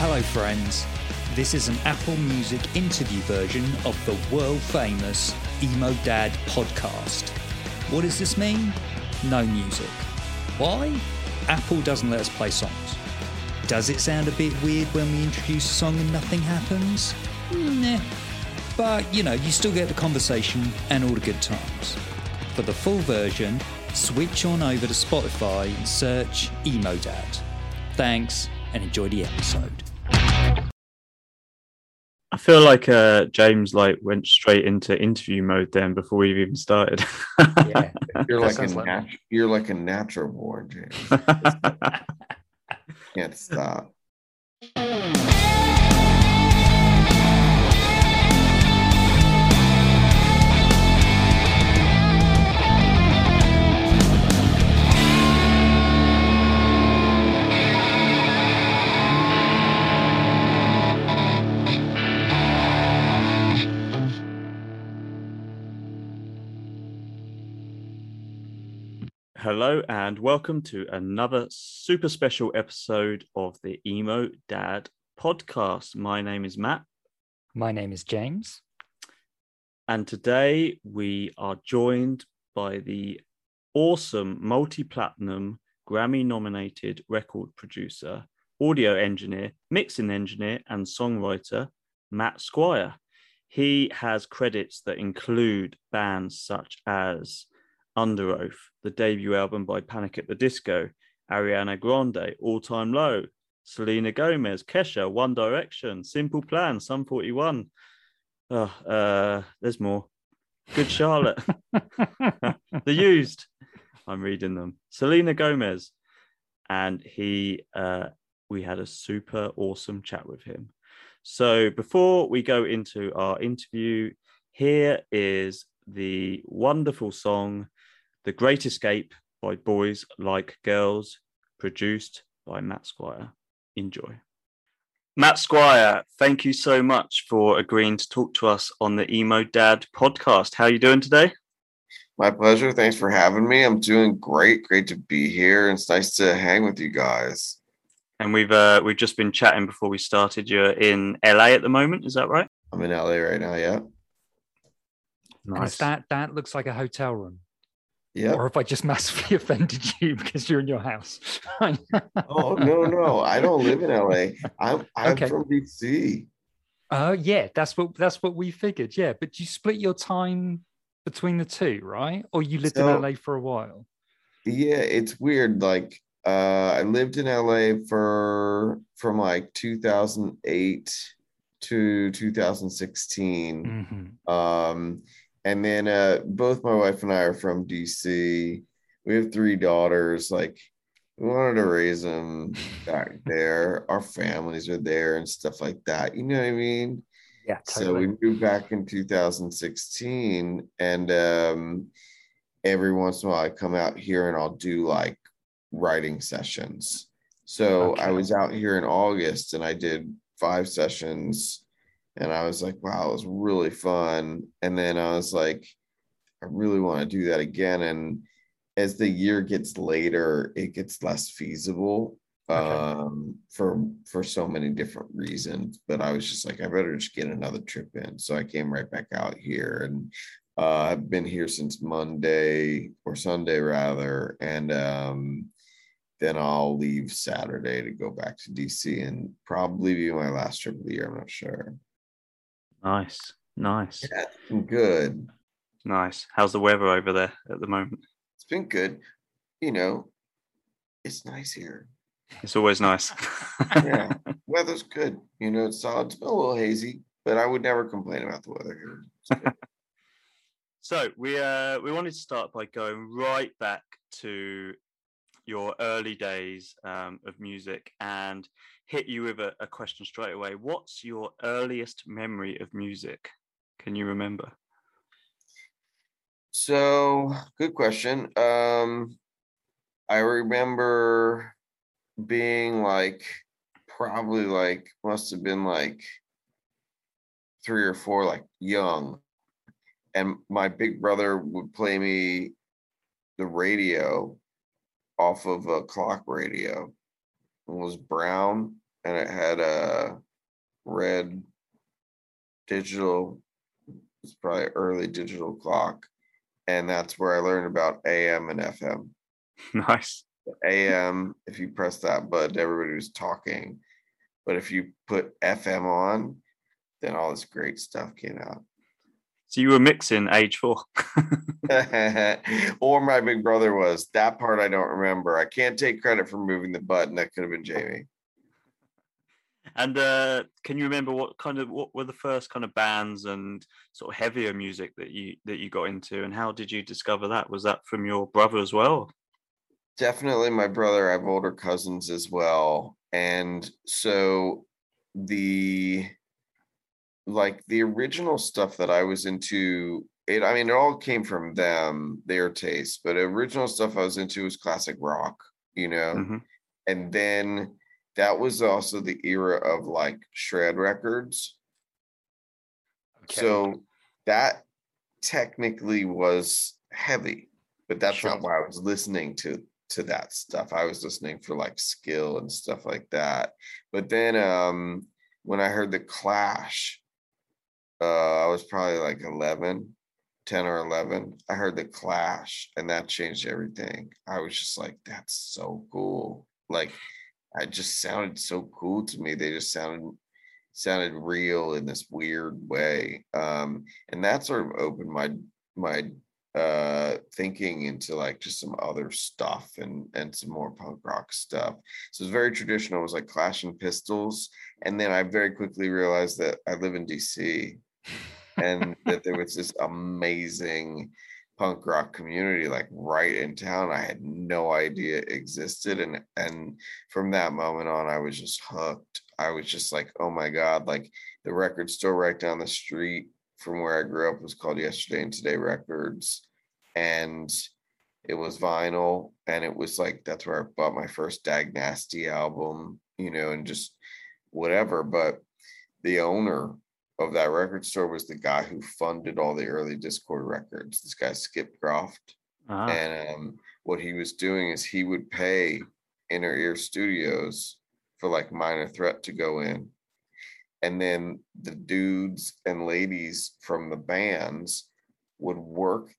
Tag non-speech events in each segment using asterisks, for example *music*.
Hello, friends. This is an Apple Music interview version of the world famous Emo Dad podcast. What does this mean? No music. Why? Apple doesn't let us play songs. Does it sound a bit weird when we introduce a song and nothing happens? Nah. But, you know, you still get the conversation and all the good times. For the full version, switch on over to Spotify and search Emo Dad. Thanks and enjoy the episode. I feel like uh, James like went straight into interview mode then before we've even started. Yeah. *laughs* You're like a like nat- you're like a natural born, James. *laughs* Can't stop. Hello and welcome to another super special episode of the Emo Dad podcast. My name is Matt, My name is James. and today we are joined by the awesome multi platinum Grammy nominated record producer, audio engineer, mixing engineer, and songwriter, Matt Squire. He has credits that include bands such as Underoath, the debut album by Panic at the Disco, Ariana Grande, All Time Low, Selena Gomez, Kesha, One Direction, Simple Plan, Sum 41. Oh, uh, there's more. Good Charlotte. *laughs* the Used. I'm reading them. Selena Gomez. And he, uh, we had a super awesome chat with him. So before we go into our interview, here is the wonderful song The Great Escape by Boys Like Girls, produced by Matt Squire. Enjoy. Matt Squire, thank you so much for agreeing to talk to us on the Emo Dad podcast. How are you doing today? My pleasure. Thanks for having me. I'm doing great. Great to be here. It's nice to hang with you guys. And we've uh, we've just been chatting before we started. You're in LA at the moment, is that right? I'm in LA right now. Yeah. And that that looks like a hotel room. Yep. Or if I just massively *laughs* offended you because you're in your house. *laughs* Oh no, no. I don't live in LA. I'm I'm Okay. from DC. Oh yeah, that's what that's what we figured. Yeah, but you split your time between the two, right? Or you lived So- in LA for a while. Yeah, it's weird. Like uh I lived in LA for from like 2008 to 2016. Mhm. Um, and then uh, both my wife and I are from DC. We have three daughters. Like, we wanted to raise them back *laughs* there. Our families are there and stuff like that. You know what I mean? Yeah, So we moved back in 2016, and um, every once in a while I come out here and I'll do like writing sessions. So I was out here in August and I did five sessions, and I was like, wow, it was really fun. And then I was like, I really want to do that again. And as the year gets later, it gets less feasible Okay. um for for so many different reasons but i was just like i better just get another trip in so i came right back out here and uh i've been here since monday or sunday rather and um then i'll leave saturday to go back to dc and probably be my last trip of the year i'm not sure Nice, nice, yeah, good. Nice. How's the weather over there at the moment? it's been good. You know it's nice here. It's always nice. yeah *laughs* weather's good. You know it's solid. It's been a little hazy but i would never complain about the weather here. *laughs* So we uh we wanted to start by going right back to your early days um, of music and hit you with a, a question straight away. What's your earliest memory of music? Can you remember? So, good question. Um, I remember being like, probably like, must have been like three or four, like young. And my big brother would play me the radio off of a clock radio. It was brown and it had a red digital it's probably early digital clock and that's where i learned about am and fm *laughs* Nice. am if you press that button everybody was talking but if you put fm on then all this great stuff came out So you were mixing age four. *laughs* *laughs* or my big brother was. That part i don't remember. I can't take credit for moving the button. That could have been jamie. And uh, can you remember what kind of what were the first kind of bands and sort of heavier music that you that you got into, and how did you discover that? Was that from your brother as well? definitely my brother. I have older cousins as well. And so the like the original stuff that i was into it i mean it all came from them their taste but original stuff i was into was classic rock you know Mhm. and then that was also the era of like shred records Okay. so that technically was heavy, but that's Sure. not why I was listening to to that stuff. I was listening for like skill and stuff like that. But then um when I heard the Clash, uh I was probably like 11, 10 or 11. I heard the Clash and that changed everything. I was just like that's so cool. Like I just sounded so cool to me. They just sounded sounded real in this weird way um and that sort of opened my my uh thinking into like just some other stuff and and some more punk rock stuff so it's very traditional it was like clash and pistols and then i very quickly realized that i live in dc and *laughs* that there was this amazing punk rock community like right in town. I had no idea existed and and from that moment on i was just hooked. I was just like oh my god like the record store right down the street from where i grew up was called yesterday and today records and it was vinyl and it was like that's where i bought my first dag nasty album you know and just whatever but the owner of that record store was the guy who funded all the early Dischord records. This guy Skip Groff, Ah, and um, what he was doing is he would pay Inner Ear Studios for like Minor Threat to go in, and then the dudes and ladies from the bands would work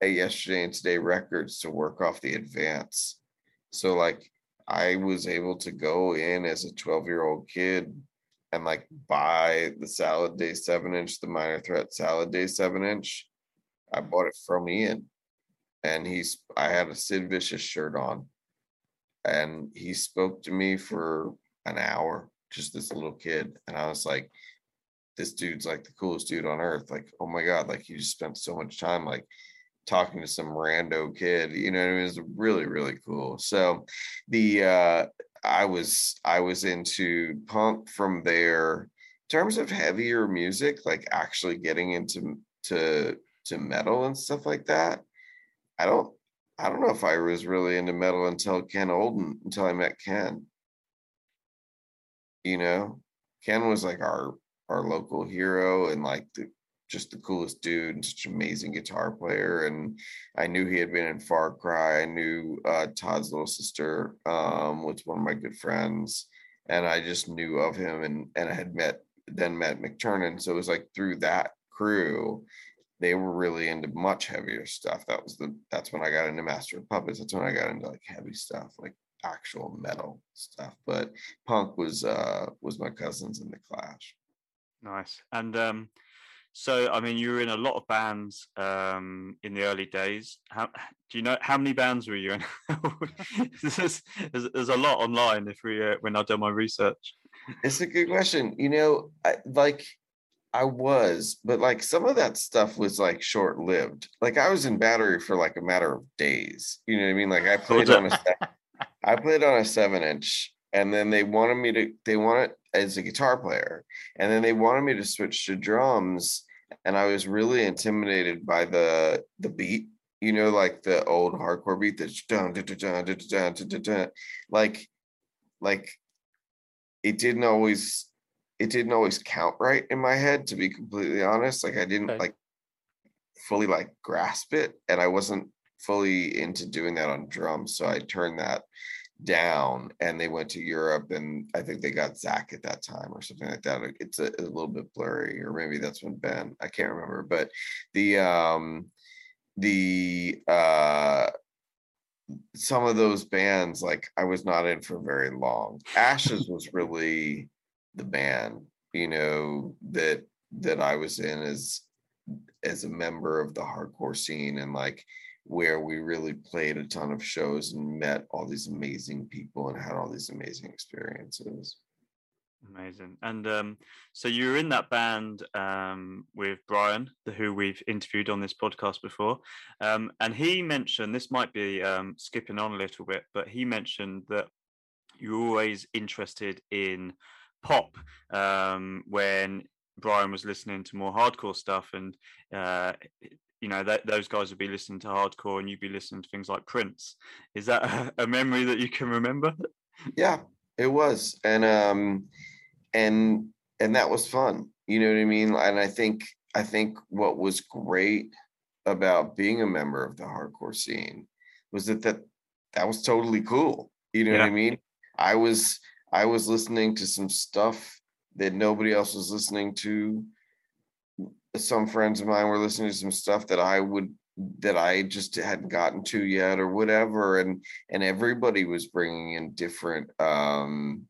at Yesterday and Today Records to work off the advance. So like I was able to go in as a 12 year old kid and like buy the Salad Day seven inch, the Minor Threat Salad Day seven inch. I bought it from Ian, and he's I had a Sid Vicious shirt on, and he spoke to me for an hour, just this little kid, and I was like, this dude's like the coolest dude on earth. Like, oh my god, like you just spent so much time like talking to some rando kid. You know what I mean? It was really really cool. So the uh I was I was into punk from there. In terms of heavier music, like actually getting into to to metal and stuff like that. I don't I don't know if I was really into metal until Ken Olden until I met Ken. You know, Ken was like our our local hero and like the just the coolest dude and such an amazing guitar player. And I knew he had been in Far Cry. I knew uh, Todd's little sister um, was one of my good friends, and I just knew of him. And and I had met then met McTurnan, so it was like through that crew, they were really into much heavier stuff. That was the that's when I got into Master of Puppets. That's when I got into like heavy stuff, like actual metal stuff. But punk was uh was my cousins in the Clash. nice. And um, so, I mean, you were in a lot of bands um, in the early days. How do you know how many bands were you in? *laughs* there's, there's, a lot online. If we uh, when I done my research. It's a good question. You know, I, like I was, but like some of that stuff was like short lived. Like I was in battery for like a matter of days. You know what I mean? Like I *laughs* played on a I played on a seven inch, and then they wanted me to. They wanted as a guitar player, and then they wanted me to switch to drums, and I was really intimidated by the the beat. You know, like the old hardcore beat that's dun, dun, dun, dun, dun, dun, dun, dun, dun. like like it didn't always it didn't always count right in my head to be completely honest like i didn't Okay. like fully like grasp it and i wasn't fully into doing that on drums so i turned that down and they went to Europe and I think they got Zach at that time or something like that. It's a, a, little bit blurry, or maybe that's when Ben, I can't remember. But the um the uh some of those bands like I was not in for very long. Ashes was really the band, you know, that that I was in as as a member of the hardcore scene and like where we really played a ton of shows and met all these amazing people and had all these amazing experiences. Amazing. And um, so you were in that band um, with Brian, the, who we've interviewed on this podcast before. Um, and he mentioned this might be um, skipping on a little bit, but he mentioned that you're always interested in pop um, when Brian was listening to more hardcore stuff. And uh, you know that those guys would be listening to hardcore and you'd be listening to things like prince. Is that a, a, memory that you can remember? Yeah it was. And um and and that was fun. You know what i mean? And i think i think what was great about being a member of the hardcore scene was that that that was totally cool. You know yeah. what i mean? I was i was listening to some stuff that nobody else was listening to some friends of mine were listening to some stuff that I would that I just hadn't gotten to yet or whatever and and everybody was bringing in different um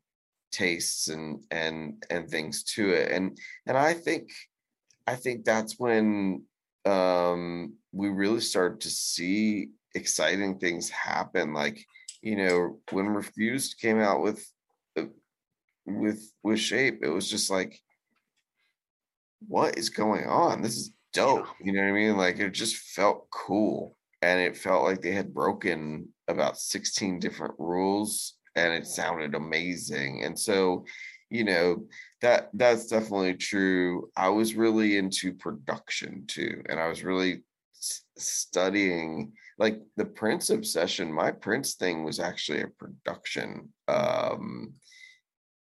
tastes and and and things to it. And and I think I think that's when um we really started to see exciting things happen. Like you know when refused came out with uh, with with shape it was just like what is going on? This is dope. You know what I mean? Like it just felt cool. And it felt like they had broken about 16 different rules and it sounded amazing. And so, you know, that that's definitely true. I was really into production too. And I was really studying like the Prince obsession. My Prince thing was actually a production um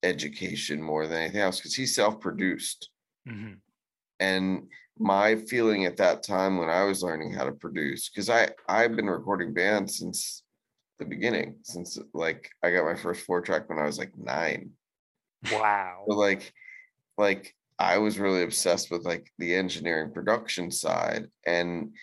education more than anything else because he self-produced Mm-hmm. And my feeling at that time when I was learning how to produce, because I I've been recording bands since the beginning, since like I got my first four track when I was like nine. Wow. So like like I was really obsessed with like the engineering production side. And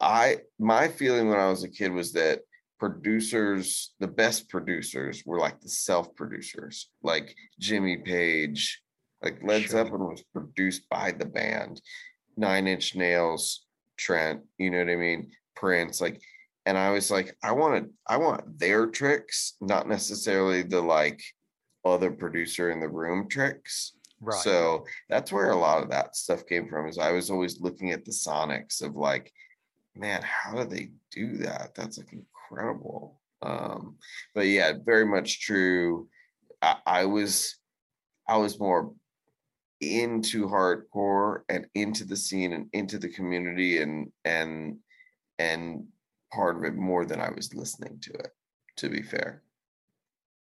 I my feeling when I was a kid was that producers, the best producers were like the self-producers, like Jimmy Page, like Led sure. Zeppelin was produced by the band, Nine Inch Nails, Trent, you know what I mean? Prince, like, and I was like, I want to, I want their tricks, not necessarily the like other producer in the room tricks. Right. So that's where a lot of that stuff came from. Is I was always looking at the sonics of like, man, how do they do that? That's like incredible. Um, but yeah, very much true. I, I was, I was more into hardcore and into the scene and into the community and and and part of it more than I was listening to it, to be fair.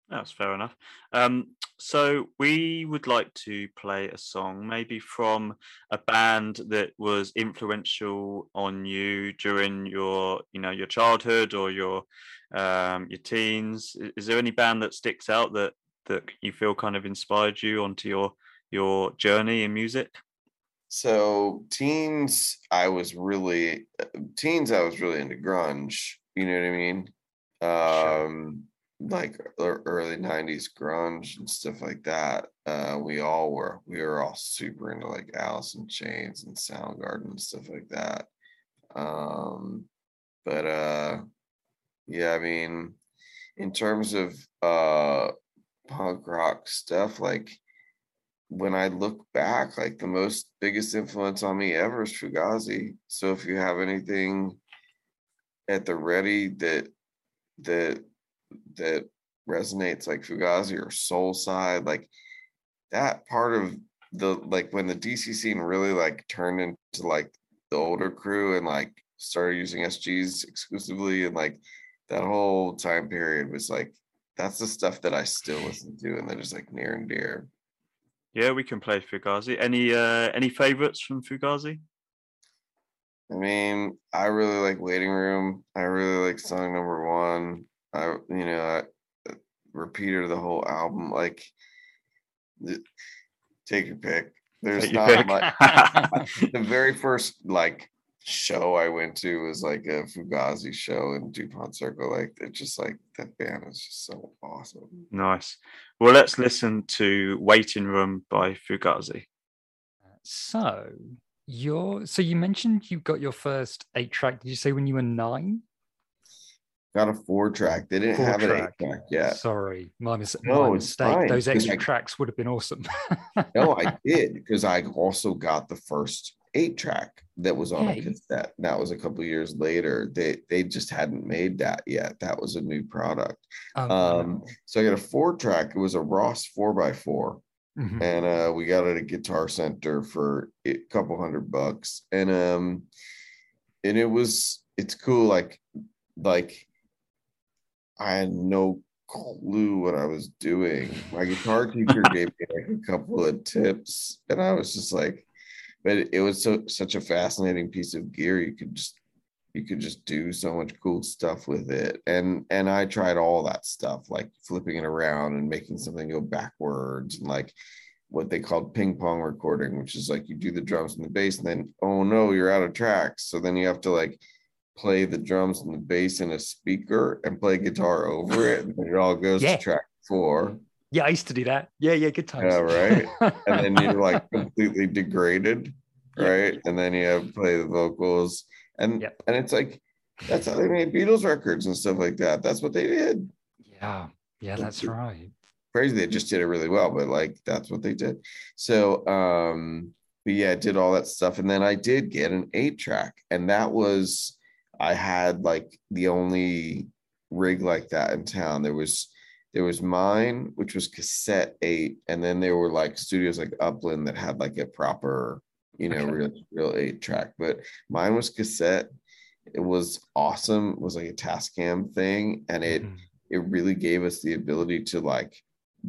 That's fair enough. Um, so we would like to play a song, maybe from a band that was influential on you during your, you know, your childhood or your um, your teens. Is there any band that sticks out that that you feel kind of inspired you onto your your journey in music? So teens, I was really teens. I was really into grunge. You know what I mean? Um, like early '90s grunge and stuff like that. Uh, we all were. We were all super into like Alice in Chains and Soundgarden and stuff like that. Um, but uh, yeah, I mean, in terms of uh punk rock stuff, like when I look back, like the most biggest influence on me ever is Fugazi. So if you have anything at the ready that that that resonates like Fugazi or Soulside, like that part of the like when the DC scene really like turned into like the older crew and like started using SGs exclusively and like that whole time period was like that's the stuff that I still listen to and that is like near and dear. Yeah, we can play Fugazi. Any uh any favorites from Fugazi? I mean, I really like Waiting Room. I really like song number one. I you know I repeated the whole album like take your pick. There's Take not pick. much. *laughs* *laughs* the very first like show I went to was like a Fugazi show in Dupont Circle. Like it's just like that band is just so awesome. nice. Well, let's listen to Waiting Room by Fugazi. So you're so you mentioned you got your first eight track. Did you say when you were nine? Got a four track. They didn't Four have an eight track yet. Sorry, my, mis- No, my mistake. fine, Those 'cause extra I- tracks would have been awesome. No, I *laughs* did because I also got the first eight track that was on Hey. a cassette. That was a couple years later. They they just hadn't made that yet. That was a new product. Oh, Um, so I got a four track. It was a Ross four x four. Mhm. and uh we got it at guitar center for a couple hundred bucks and um and it was it's cool like like i had no clue what i was doing my guitar teacher *laughs* gave me like a couple of tips and i was just like but it was so such a fascinating piece of gear. You could just you could just do so much cool stuff with it. And and i tried all that stuff like flipping it around and making something go backwards and like what they called ping pong recording which is like you do the drums and the bass and then oh no you're out of tracks. So then you have to like play the drums and the bass in a speaker and play guitar over it and then it all goes Yeah. to track four yeah, I used to do that. Yeah, yeah, good times. Yeah, right. *laughs* and then you're like completely degraded right and then you have to play the vocals and Yep. and it's like that's how they made beatles records and stuff like that that's what they did yeah, yeah, that's right. crazy they just did it really well but like that's what they did so um but yeah i did all that stuff and then i did get an eight track and that was i had like the only rig like that in town there was there was mine which was cassette eight and then there were like studios like upland that had like a proper you know Okay. real real eight track but mine was cassette it was awesome it was like a tascam thing and it Mhm. it really gave us the ability to like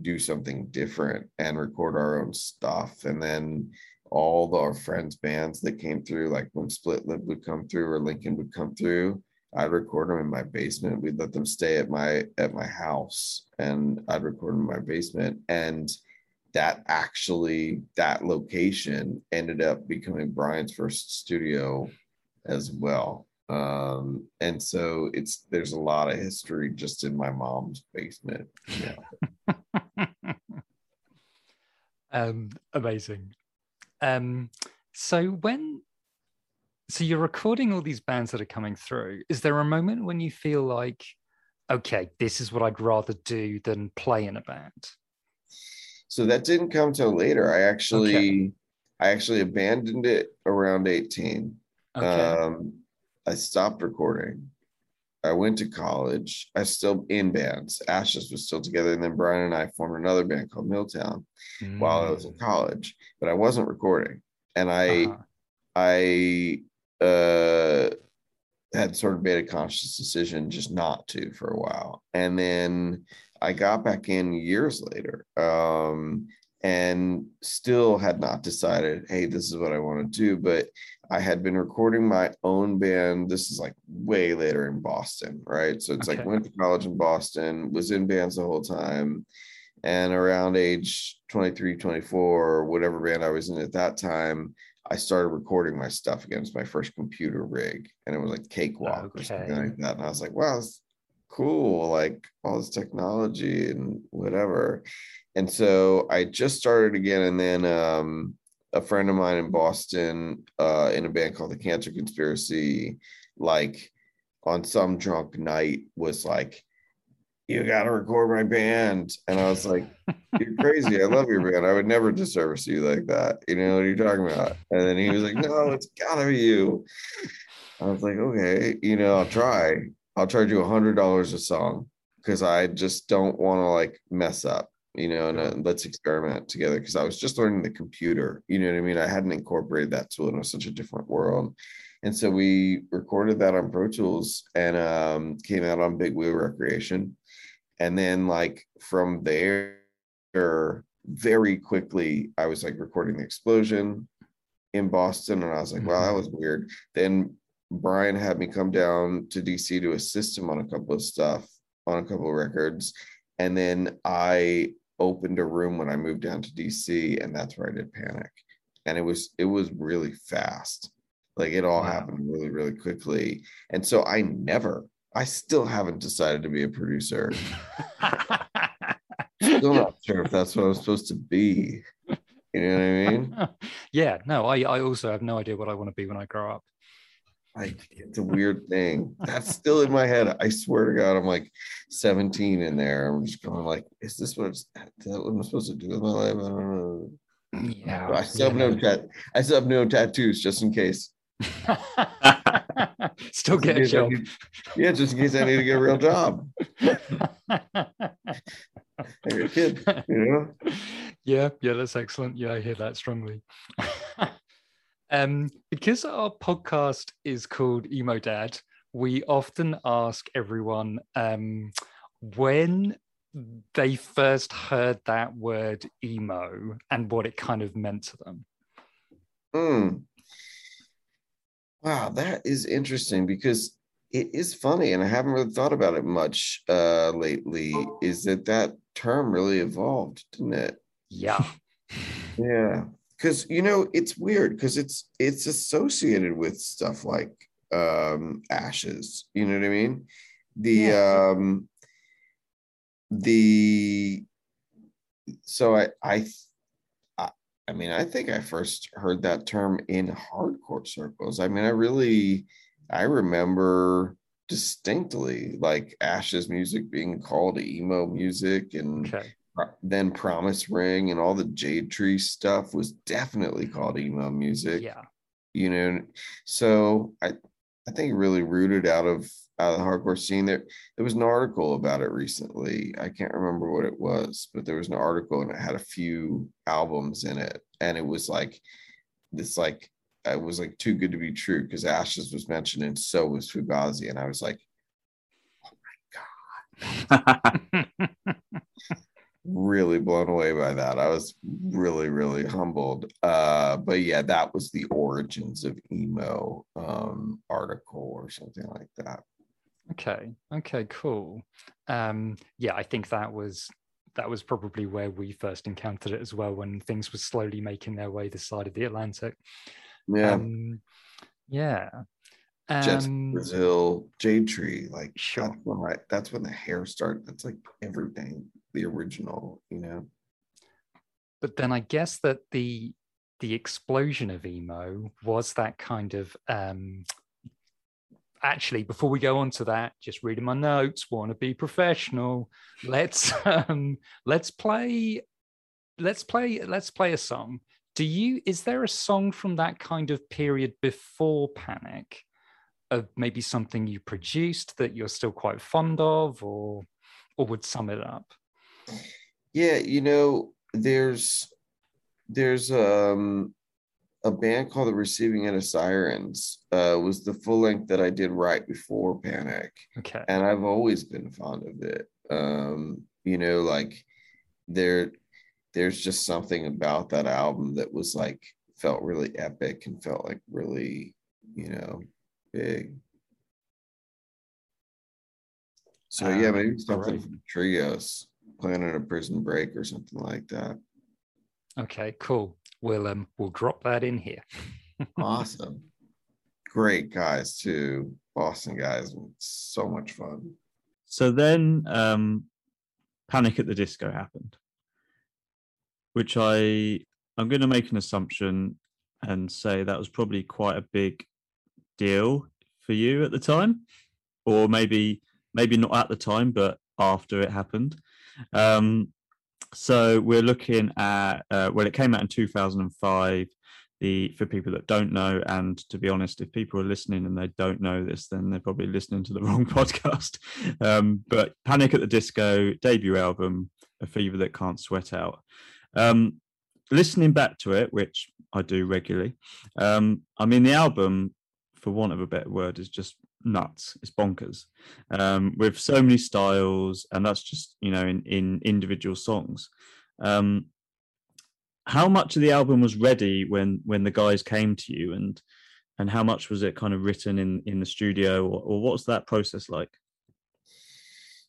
do something different and record our own stuff and then all the, our friends bands that came through like when split lip would come through or lincoln would come through i'd record them in my basement. We'd let them stay at my at my house and i'd record them in my basement. And that actually that location ended up becoming brian's first studio as well. Um and so it's there's a lot of history just in my mom's basement. Yeah. *laughs* Um, amazing. Um, so when so you're recording all these bands that are coming through, is there a moment when you feel like, okay, this is what I'd rather do than play in a band? so that didn't come till later i actually Okay. i actually abandoned it around 18 Okay. um i stopped recording i went to college i still in bands ashes was still together and then brian and i formed another band called milltown while i was in Mm, college but i wasn't recording and i uh-huh. I uh had sort of made a conscious decision just not to for a while. And then I got back in years later um and still had not decided, hey, this is what I want to do. But I had been recording my own band. This is like way later in Boston, right? So it's Okay. like went to college in Boston, was in bands the whole time. And around age 23, 24, whatever band I was in at that time, I started recording my stuff against my first computer rig, and it was like Cakewalk or something like that. And I was like, wow, it's cool, like all this technology and whatever. And so I just started again, and then um, a friend of mine in Boston, uh, in a band called the Cancer Conspiracy, like on some drunk night, was like, "You got to record my band," and I was like. You're crazy. I love your band. I would never disservice you like that. You know what are you talking about? And then he was like, No, it's gotta be you. I was like, Okay, you know, I'll try. I'll charge you a hundred dollars a song because I just don't want to like mess up, you know, and uh, let's experiment together. Because I was just learning the computer, you know what I mean? I hadn't incorporated that tool, and it was such a different world. And so we recorded that on Pro Tools and um, came out on Big Wheel Recreation. And then, like, from there, very quickly I was like recording the explosion in Boston, and I was like, wow, mm-hmm. that was weird. Then Brian had me come down to DC to assist him on a couple of stuff on a couple of records, and then I opened a room when I moved down to DC, and that's where I did Panic, and it was it was really fast, like it all Wow. happened really really quickly, and so I never, I still haven't decided to be a producer. *laughs* Still not sure if that's what I'm supposed to be. You know what I mean? *laughs* yeah, no, I, I also have no idea what I want to be when I grow up. Like it's a weird thing. That's still in my head. I swear to God, I'm like 17 in there. I'm just going like, is this what, is that what I'm supposed to do with my life? I don't know. Yeah. I still have no tat. I still have no tattoos, just in case. *laughs* Still get a job. need- yeah, just in case I need to get a real job. A kid, you know. yeah, yeah, that's excellent. Yeah, I hear that strongly. *laughs* um, because our podcast is called Emo Dad, we often ask everyone um, when they first heard that word emo and what it kind of meant to them. Hmm. Wow, that is interesting because it is funny, and I haven't really thought about it much uh, lately. Is that that term really evolved, didn't it? Yeah. *laughs* *laughs* Yeah, because you know it's weird because it's it's associated with stuff like um, ashes. You know what I mean? The Yeah. um, the so I I I mean I think I first heard that term in hardcore circles. I mean I really I remember distinctly like Ashes music being called emo music and Okay. Then Promise Ring and all the Jade Tree stuff was definitely called emo music. Yeah. You know, so I I think really rooted out of out of the hardcore scene. There there was an article about it recently. I can't remember what it was, but there was an article and it had a few albums in it, and it was like this like it was like too good to be true because Ashes was mentioned and so was Fugazi, and I was like oh my god. *laughs* really blown away by that. I was really, really humbled. Uh, but yeah, that was the origins of emo um, article or something like that. Okay. Okay. Cool. Um, yeah, I think that was that was probably where we first encountered it as well when things were slowly making their way this side of the Atlantic. Yeah, Um, yeah. Jet Um, Brazil, Jade Tree, like Sure. that's when I, that's when the hair start. That's like everything, the original, you know. but then I guess that the the explosion of emo was that kind of um actually before we go on to that just reading my notes want to be professional. Let's *laughs* um let's play let's play let's play a song. Do you is there a song from that kind of period before panic of maybe something you produced that you're still quite fond of or or would sum it up? Yeah, you know, there's there's um a band called the Receiving End of Sirens. Uh was the full length that I did right before Panic. okay And I've always been fond of it. Um, you know, like there there's just something about that album that was like felt really epic and felt like really, you know, big. So yeah, Um, maybe something great. from Trios, planning a prison break or something like that. Okay, cool. We'll um we'll drop that in here. *laughs* Awesome. Great guys too. Boston guys. So much fun. So then um, Panic at the Disco happened, which I I'm going to make an assumption and say that was probably quite a big deal for you at the time, or maybe maybe not at the time, but after it happened. Um, so we're looking at uh, well, it came out in 2005. The for people that don't know, and to be honest, if people are listening and they don't know this, then they're probably listening to the *laughs* wrong podcast. Um, but Panic at the Disco debut album, A Fever That Can't Sweat Out. Um, listening back to it, which I do regularly, um, I mean the album, for want of a better word, is just nuts. It's bonkers um, with so many styles, and that's just you know in in individual songs. Um, how much of the album was ready when when the guys came to you, and and how much was it kind of written in in the studio, or, or what's that process like?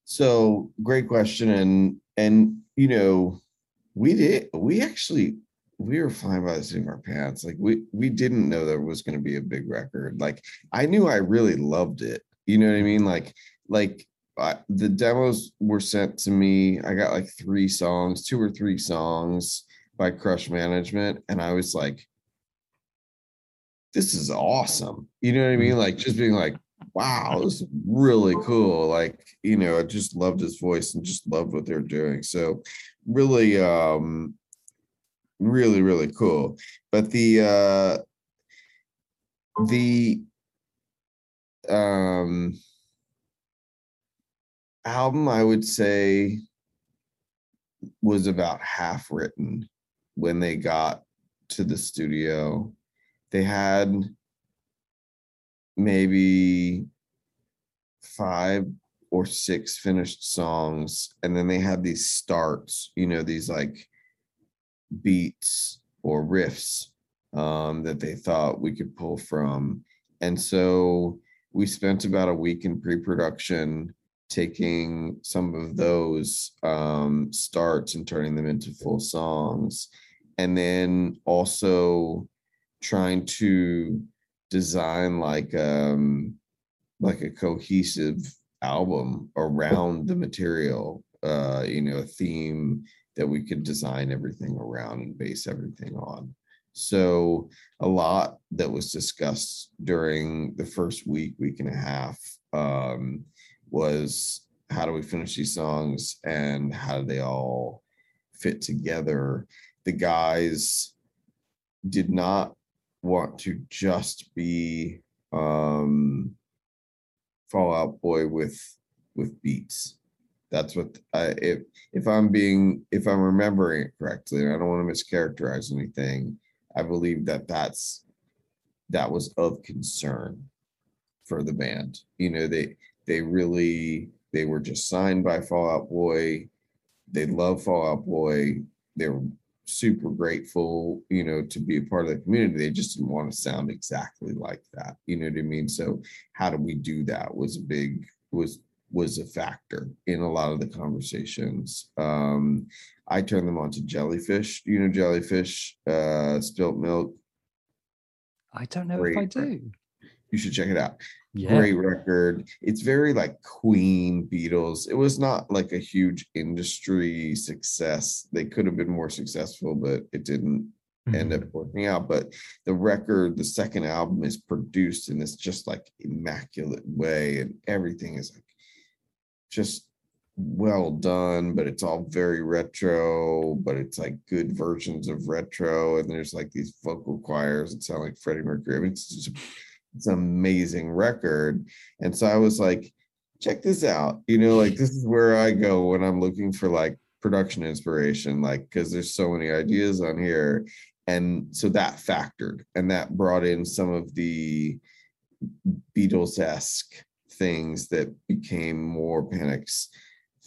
So great question, and and you know, we did we actually we were flying by the seat of our pants. Like we we didn't know there was going to be a big record. Like I knew I really loved it. You know what I mean? Like like I, the demos were sent to me. I got like three songs, two or three songs by Crush Management, and I was like, "This is awesome." You know what I mean? Like just being like, "Wow, this is really cool." Like you know, I just loved his voice and just loved what they're doing. So really, um, really, really cool. But the uh, the um album I would say was about half written when they got to the studio. They had maybe five or six finished songs, and then they had these starts, you know, these like beats or riffs um, that they thought we could pull from. And so we spent about a week in pre production taking some of those um, starts and turning them into full songs. And then also trying to design like um like a cohesive album around the material uh you know a theme that we could design everything around and base everything on. So a lot that was discussed during the first week week and a half um was how do we finish these songs and how do they all fit together? The guys did not want to just be um fall out boy with with beats that's what I if if i'm being if i'm remembering it correctly and i don't want to mischaracterize anything i believe that that's that was of concern for the band you know they they really they were just signed by Fall Out Boy. They love Fall Out Boy. They were super grateful, you know, to be a part of the community. They just didn't want to sound exactly like that. You know what I mean? So how do we do that was a big was was a factor in a lot of the conversations. Um, I turned them on to jellyfish. You know, jellyfish, uh, spilt milk. I don't know Great. if I do. You should check it out yeah. great record. It's very like Queen, Beatles. It was not like a huge industry success. They could have been more successful, but it didn't mm-hmm. end up working out. But the record, the second album, is produced in this just like immaculate way, and everything is like just well done, but it's all very retro, but it's like good versions of retro. And there's like these vocal choirs that sound like Freddie Mercury. I mean, it's just it's an amazing record. And so I was like, check this out. You know, like this is where I go when I'm looking for like production inspiration, like because there's so many ideas on here. And so that factored and that brought in some of the Beatles-esque things that became more Panic's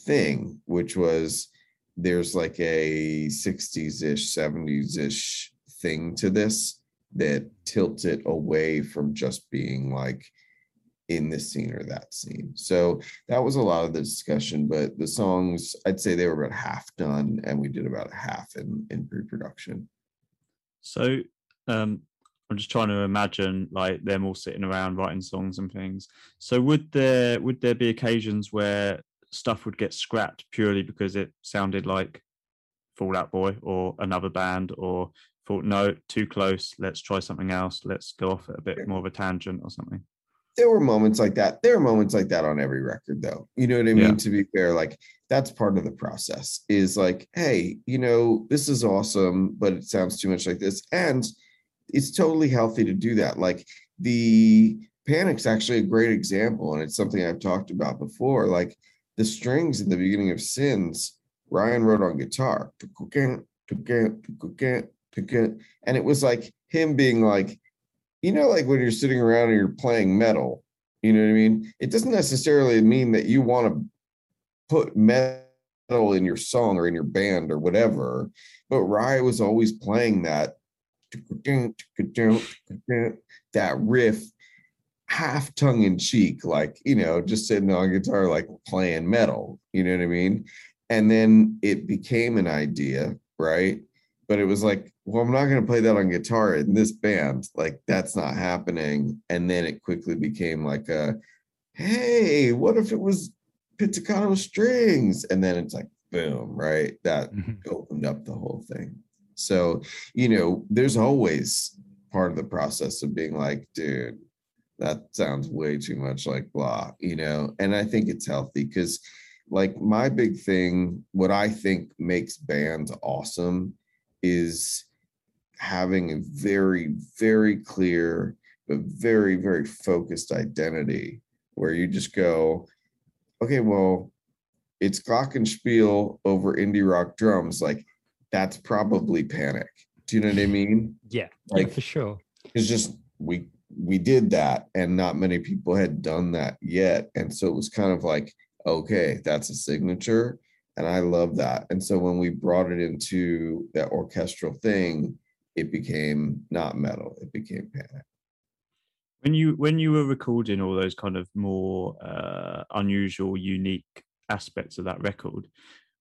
thing, which was there's like a 60s-ish, 70s-ish thing to this that tilts it away from just being like in this scene or that scene. So that was a lot of the discussion, but the songs, I'd say they were about half done and we did about half in, in pre-production. So um, I'm just trying to imagine like them all sitting around writing songs and things. So would there would there be occasions where stuff would get scrapped purely because it sounded like Fall Out Boy or another band or thought, no, too close. Let's try something else. Let's go off at a bit more of a tangent or something. There were moments like that. There are moments like that on every record, though. You know what I mean? Yeah. To be fair, like that's part of the process is like, hey, you know, this is awesome, but it sounds too much like this. And it's totally healthy to do that. Like the panic's actually a great example. And it's something I've talked about before. Like the strings in the beginning of Sins, Ryan wrote on guitar and it was like him being like you know like when you're sitting around and you're playing metal you know what i mean it doesn't necessarily mean that you want to put metal in your song or in your band or whatever but rye was always playing that *laughs* that riff half tongue in cheek, like, you know, just sitting on guitar, like playing metal, you know what I mean? And then it became an idea, right? But it was like, well, I'm not going to play that on guitar in this band. Like, that's not happening. And then it quickly became like a, hey, what if it was pizzicato strings? And then it's like, boom, right? That Mhm. opened up the whole thing. So, you know, there's always part of the process of being like, dude, that sounds way too much like blah, you know, and I think it's healthy because, like, my big thing, what I think makes bands awesome is having a very, very clear, but very, very focused identity where you just go, okay, well, it's glockenspiel over indie rock drums. Like, that's probably panic. Do you know what I mean? Yeah, Like- yeah, for sure. it's just we we did that and not many people had done that yet and so it was kind of like okay that's a signature and i love that and so when we brought it into that orchestral thing it became not metal it became panic when you when you were recording all those kind of more uh, unusual unique aspects of that record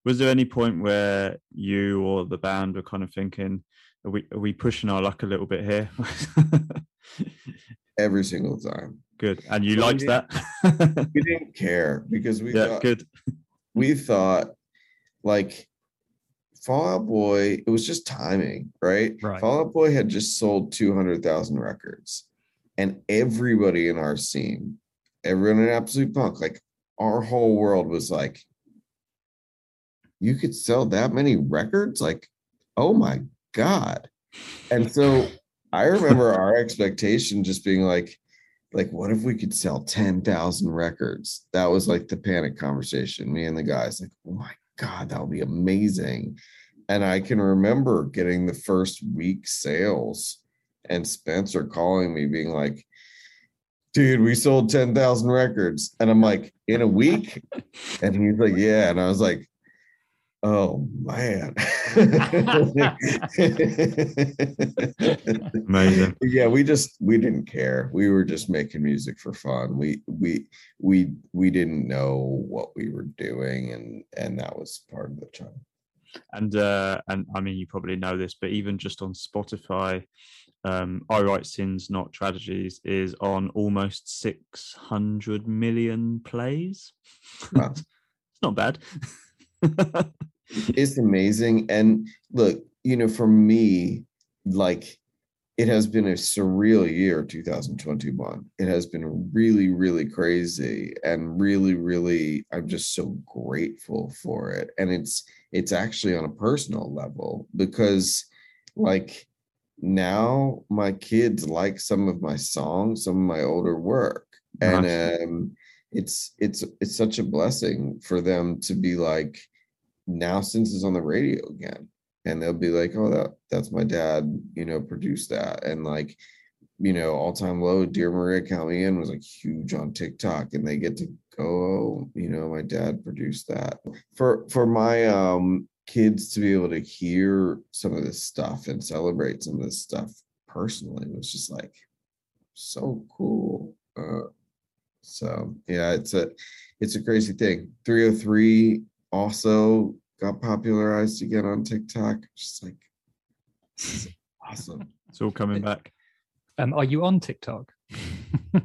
was there any point where you or the band were kind of thinking are we are we pushing our luck a little bit here? *laughs* Every single time. Good. And you Well, liked we that? *laughs* we didn't care because we yeah thought, good. we thought like Fall Out Boy, it was just timing, right? Right. Fall Out Boy had just sold 200,000 records, and everybody in our scene, everyone in Absolute Punk, like our whole world was like, you could sell that many records? Like, oh my God. And so I remember *laughs* our expectation just being like, like, what if we could sell 10,000 records? That was like the panic conversation. Me and the guys, like, oh my God, that would be amazing. And I can remember getting the first week sales and Spencer calling me, being like, dude, we sold 10,000 records. And I'm like, in a week? And he's like, yeah. And I was like, oh man. *laughs* amazing. Yeah we just we didn't care. We were just making music for fun. We we we we didn't know what we were doing and and that was part of the charm. And uh and i mean you probably know this but even just on spotify um i write sins not tragedies is on almost 600 million plays. Wow. *laughs* it's not bad *laughs* *laughs* it's amazing and look you know for me like it has been a surreal year 2021 it has been really really crazy and really really i'm just so grateful for it and it's it's actually on a personal level because like now my kids like some of my songs some of my older work and um it's it's it's such a blessing for them to be like now since it's on the radio again. And they'll be like oh that that's my dad you know produced that. And like you know all time low dear maria in was like huge on tiktok and they get to go oh you know my dad produced that. For for my um kids to be able to hear some of this stuff and celebrate some of this stuff personally was just like so cool. Uh so yeah it's a it's a crazy thing 303 also got popularized again on TikTok. Just like awesome. *laughs* it's all coming back Um, are you on TikTok? *laughs*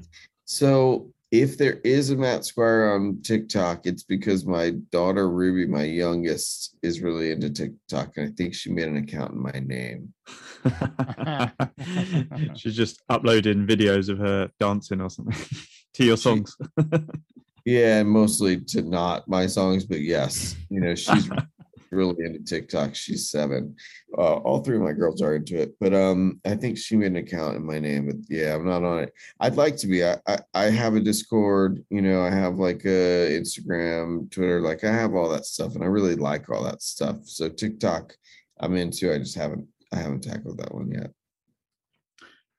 So if there is a Matt Squire on TikTok, it's because my daughter Ruby, my youngest, is really into TikTok, and I think she made an account in my name. *laughs* she's just uploading videos of her dancing or something to your songs *laughs* Yeah, mostly to not my songs, but yes, you know she's *laughs* really into TikTok. She's seven. Uh, all three of my girls are into it, but um, I think she made an account in my name. But yeah, I'm not on it. I'd like to be. I I, I have a Discord. You know, I have like a Instagram, Twitter. Like I have all that stuff, and I really like all that stuff. So TikTok, I'm into. I just haven't. I haven't tackled that one yet.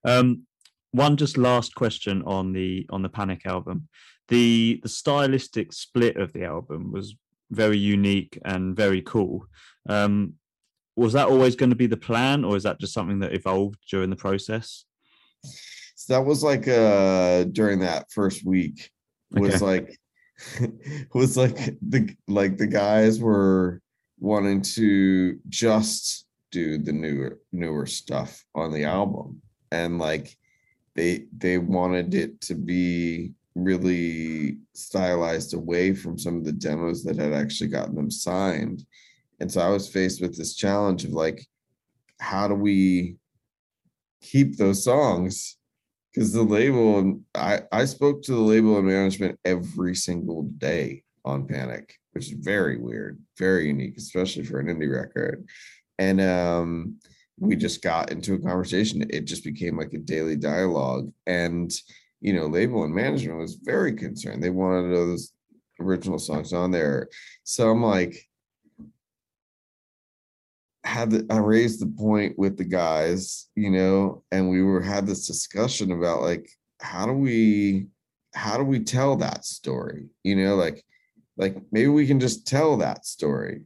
Um, one just last question on the on the Panic album. The the stylistic split of the album was very unique and very cool. Um, was that always going to be the plan, or is that just something that evolved during the process? So that was like uh during that first week was Okay. like *laughs* was like the like the guys were wanting to just do the newer newer stuff on the album and like they they wanted it to be really stylized away from some of the demos that had actually gotten them signed and so i was faced with this challenge of like how do we keep those songs because the label I I spoke to the label and management every single day on Panic, which is very weird, very unique, especially for an indie record. And um, we just got into a conversation. It just became like a daily dialogue, and you know, label and management was very concerned. They wanted those original songs on there. So I'm like, had the, I raised the point with the guys, you know, and we were had this discussion about like how do we how do we tell that story? You know, like like maybe we can just tell that story.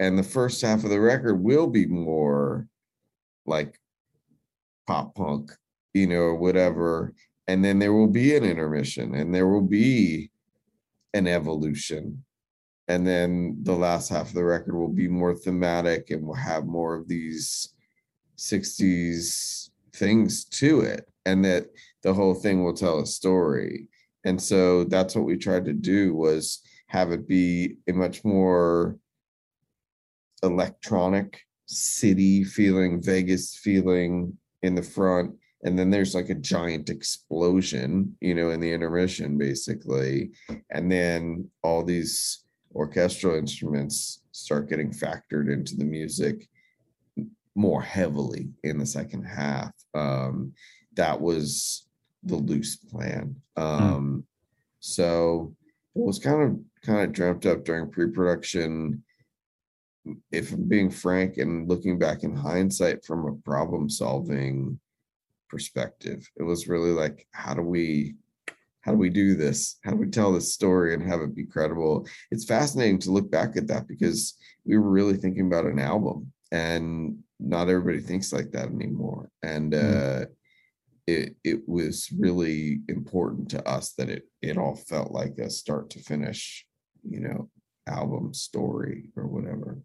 And the first half of the record will be more like pop punk, you know, or whatever. And then there will be an intermission and there will be an evolution and then the last half of the record will be more thematic and will have more of these 60s things to it and that the whole thing will tell a story and so that's what we tried to do was have it be a much more electronic city feeling vegas feeling in the front and then there's like a giant explosion you know in the intermission basically and then all these orchestral instruments start getting factored into the music more heavily in the second half. Um, that was the loose plan. Um, So it was kind of kind of dreamt up during pre-production. If I'm being frank and looking back in hindsight from a problem-solving perspective, it was really like, how do we how do we do this? How do we tell this story and have it be credible? It's fascinating to look back at that because we were really thinking about an album and not everybody thinks like that anymore. And uh, it it was really important to us that it it all felt like a start to finish, you know, album story or whatever.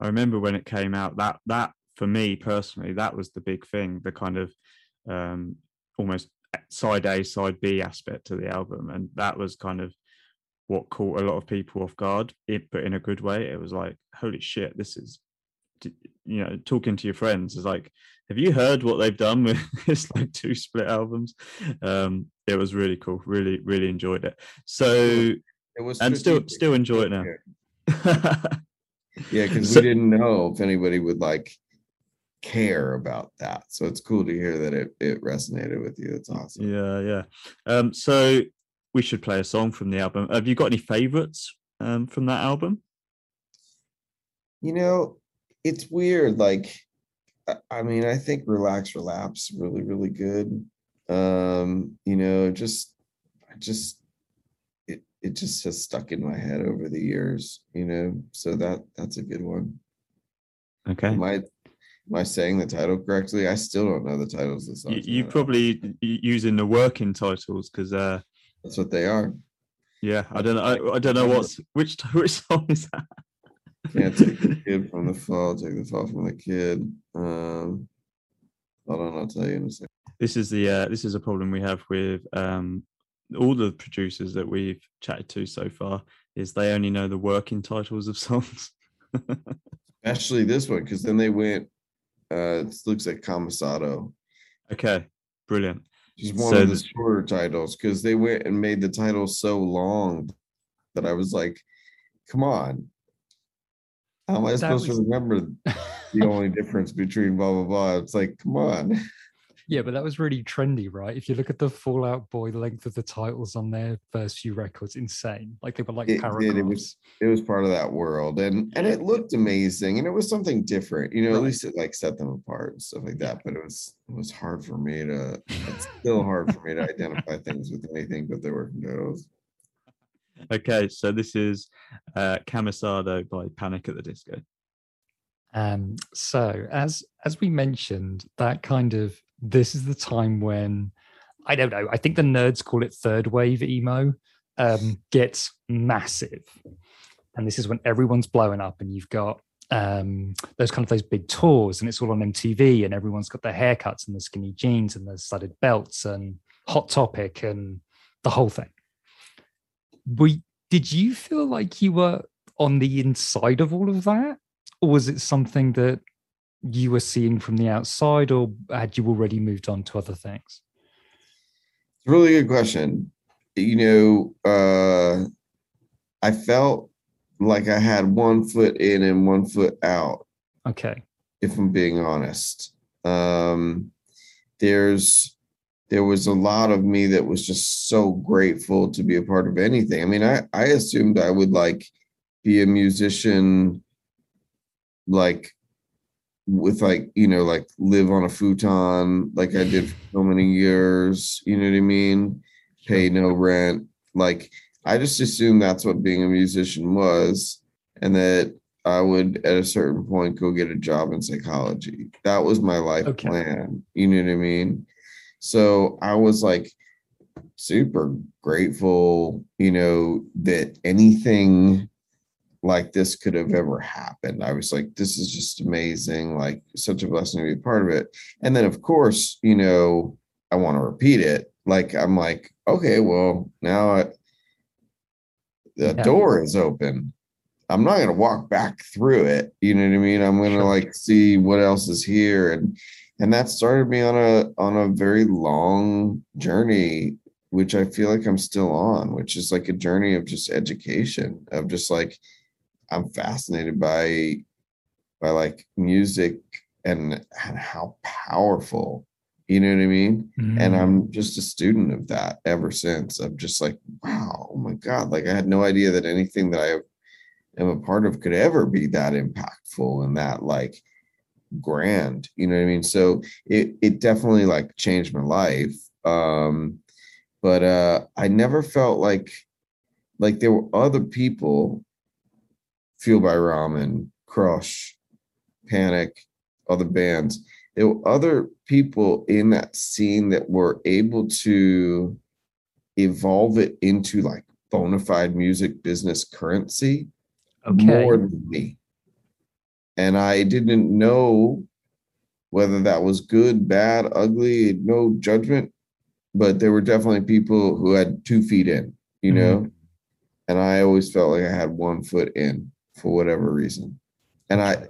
I remember when it came out that that for me personally that was the big thing the kind of um almost side A side B aspect to the album. And that was kind of what caught a lot of people off guard it but in a good way. It was like holy shit this is you know talking to your friends is like have you heard what they've done with *laughs* this like two split albums? Um it was really cool. Really really enjoyed it. So It was and still still enjoy it now *laughs* Yeah, because So- we didn't know if anybody would like care about that. So it's cool to hear that it it resonated with you. That's awesome. Yeah, yeah. Um, so we should play a song from the album. Have you got any favorites um, from that album? You know, it's weird. Like, I- I mean, I think Relax Relapse really, really good. Um, you know, just I just it just has stuck in my head over the years, you know. So that that's a good one. Okay. Am I am I saying the title correctly? I still don't know the titles of You, songs. you man. probably using the working titles because, uh, that's what they are. yeah, I don't know. I, I don't know what's which *laughs* which song is that. Can't take the *laughs* kid from the fall, take the fall from the kid. Um, hold on, I'll tell you in a second. This is the uh, this is a problem we have with um, all the producers that we've chatted to so far. Is they only know the working titles of *laughs* songs. Actually, this one, because then they went. Uh, it looks like Camisado, okay, brilliant. which is one So of the this- shorter titles, because they went and made the title so long that I was like, "Come on, how am I That supposed was- to remember the *laughs* only difference between blah blah blah?" It's like, come on. Yeah, but that was really trendy, right? If you look at the Fall Out Boy, the length of the titles on their first few records, insane. Like they were like It did, paragraphs. it was it was part of that world and and it looked amazing and it was something different you know at least it like set them apart and stuff like that but it was it was hard for me to it's *laughs* still hard for me to identify things with anything but the working titles Okay, so this is uh, Camisado by Panic at the Disco. Um, so as as we mentioned, that kind of this is the time when I don't know. I think the nerds call it third wave emo. Um, gets massive, and this is when everyone's blowing up, and you've got um, those kind of those big tours, and it's all on MTV, and everyone's got their haircuts and the skinny jeans and the studded belts and Hot Topic and the whole thing. We did you feel like you were on the inside of all of that, or was it something that you were seeing from the outside, or had you already moved on to other things? It's a really good question. You know, uh, I felt like I had one foot in and one foot out. Okay. If I'm being honest, um, there's there was a lot of me that was just so grateful to be a part of anything. I mean, I I assumed I would like be a musician, like with like you know like live on a futon like I did for so many years. You know what I mean? Pay no rent. Like I just assumed that's what being a musician was, and that I would at a certain point go get a job in psychology. That was my life okay. plan. You know what I mean? So I was like super grateful, you know, that anything like this could have mm-hmm. ever happened. I was like, this is just amazing, like such a blessing to be part of it. And then, of course, you know, I want to repeat it. Like, I'm like, okay, well, now I, the yeah. door is open. I'm not going to walk back through it. You know what I mean? I'm going to like see what else is here. And, and that started me on a, on a very long journey, which I feel like I'm still on, which is like a journey of just education of just like, I'm fascinated by, by like music and, and how powerful you know what I mean? Mm. And I'm just a student of that ever since. I'm just like, wow, oh my God. Like I had no idea that anything that I am a part of could ever be that impactful and that like grand. You know what I mean? So it it definitely like changed my life. Um, but uh I never felt like like there were other people, Fueled by Ramen, Crush, Panic, other bands there were other people in that scene that were able to evolve it into like bona fide music business currency okay. more than me. And I didn't know whether that was good, bad, ugly, no judgment, but there were definitely people who had two feet in, you mm-hmm. know? And I always felt like I had one foot in for whatever reason. And I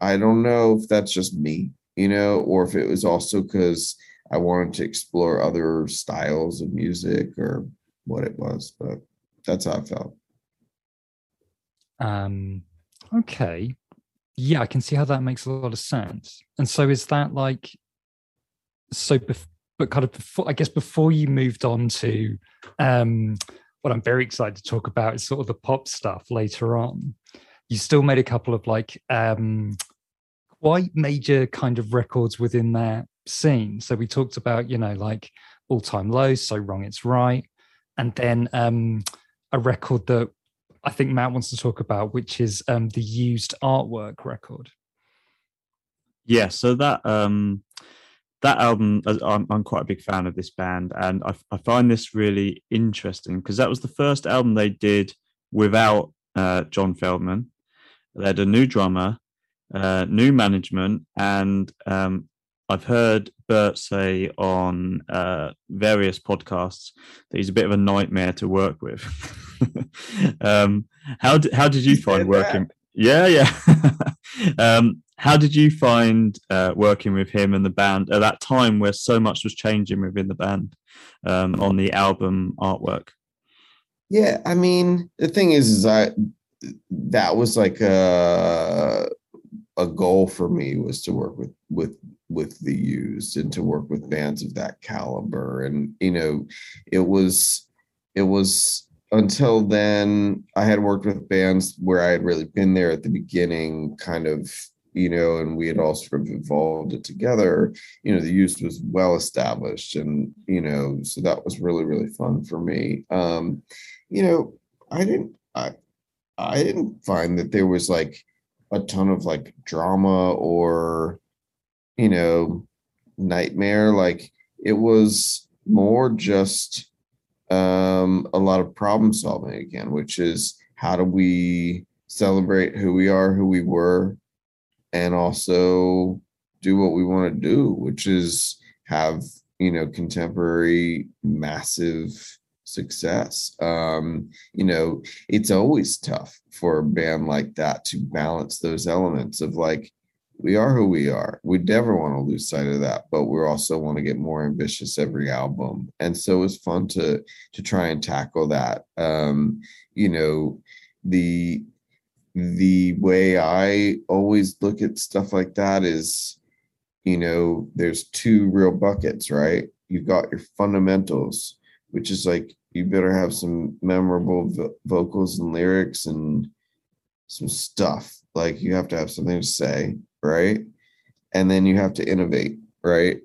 I don't know if that's just me you know, or if it was also because I wanted to explore other styles of music or what it was. But that's how I felt. Um, okay. Yeah, I can see how that makes a lot of sense. And so is that like, so, bef- but kind of before, I guess before you moved on to um, what I'm very excited to talk about is sort of the pop stuff later on. You still made a couple of like um, quite major kind of records within that scene. So we talked about, you know, like all time lows, so wrong, it's right. And then um, a record that I think Matt wants to talk about, which is um, the used artwork record. Yeah, so that um, that album, I'm, I'm quite a big fan of this band, and I, I find this really interesting because that was the first album they did without uh, John Feldmann. They had a new drummer, uh, new management, and um, I've heard Bert say on uh, various podcasts that he's a bit of a nightmare to work with. *laughs* um, how did how did you find working? Yeah, yeah. *laughs* um, how did you find uh, working with him and the band at that time where so much was changing within the band um, on the album artwork? Yeah, I mean, the thing is, is I that was like a a goal for me was to work with with with the used and to work with bands of that caliber. And you know it was it was until then i had worked with bands where i had really been there at the beginning kind of you know and we had all sort of evolved it together. You know the used was well established and you know so that was really really fun for me. Um you know i didn't i i didn't find that there was like a ton of like drama or you know nightmare. Like it was more just um, a lot of problem solving again, which is how do we celebrate who we are, who we were, and also do what we want to do, which is have you know contemporary massive success. Um, you know, it's always tough for a band like that to balance those elements of like we are who we are. We never want to lose sight of that, but we also want to get more ambitious every album. And so it's fun to to try and tackle that. Um, you know, the the way I always look at stuff like that is, you know, there's two real buckets, right? You've got your fundamentals, which is like you better have some memorable vo- vocals and lyrics and some stuff. Like you have to have something to say, right? And then you have to innovate, right?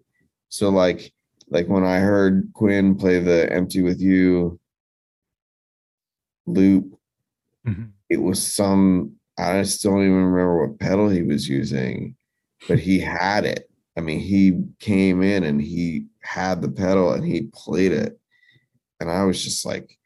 So like like when I heard Quinn play the empty with you loop, mm-hmm. it was some I still don't even remember what pedal he was using, but he had it. I mean, he came in and he had the pedal and he played it. And I was just like,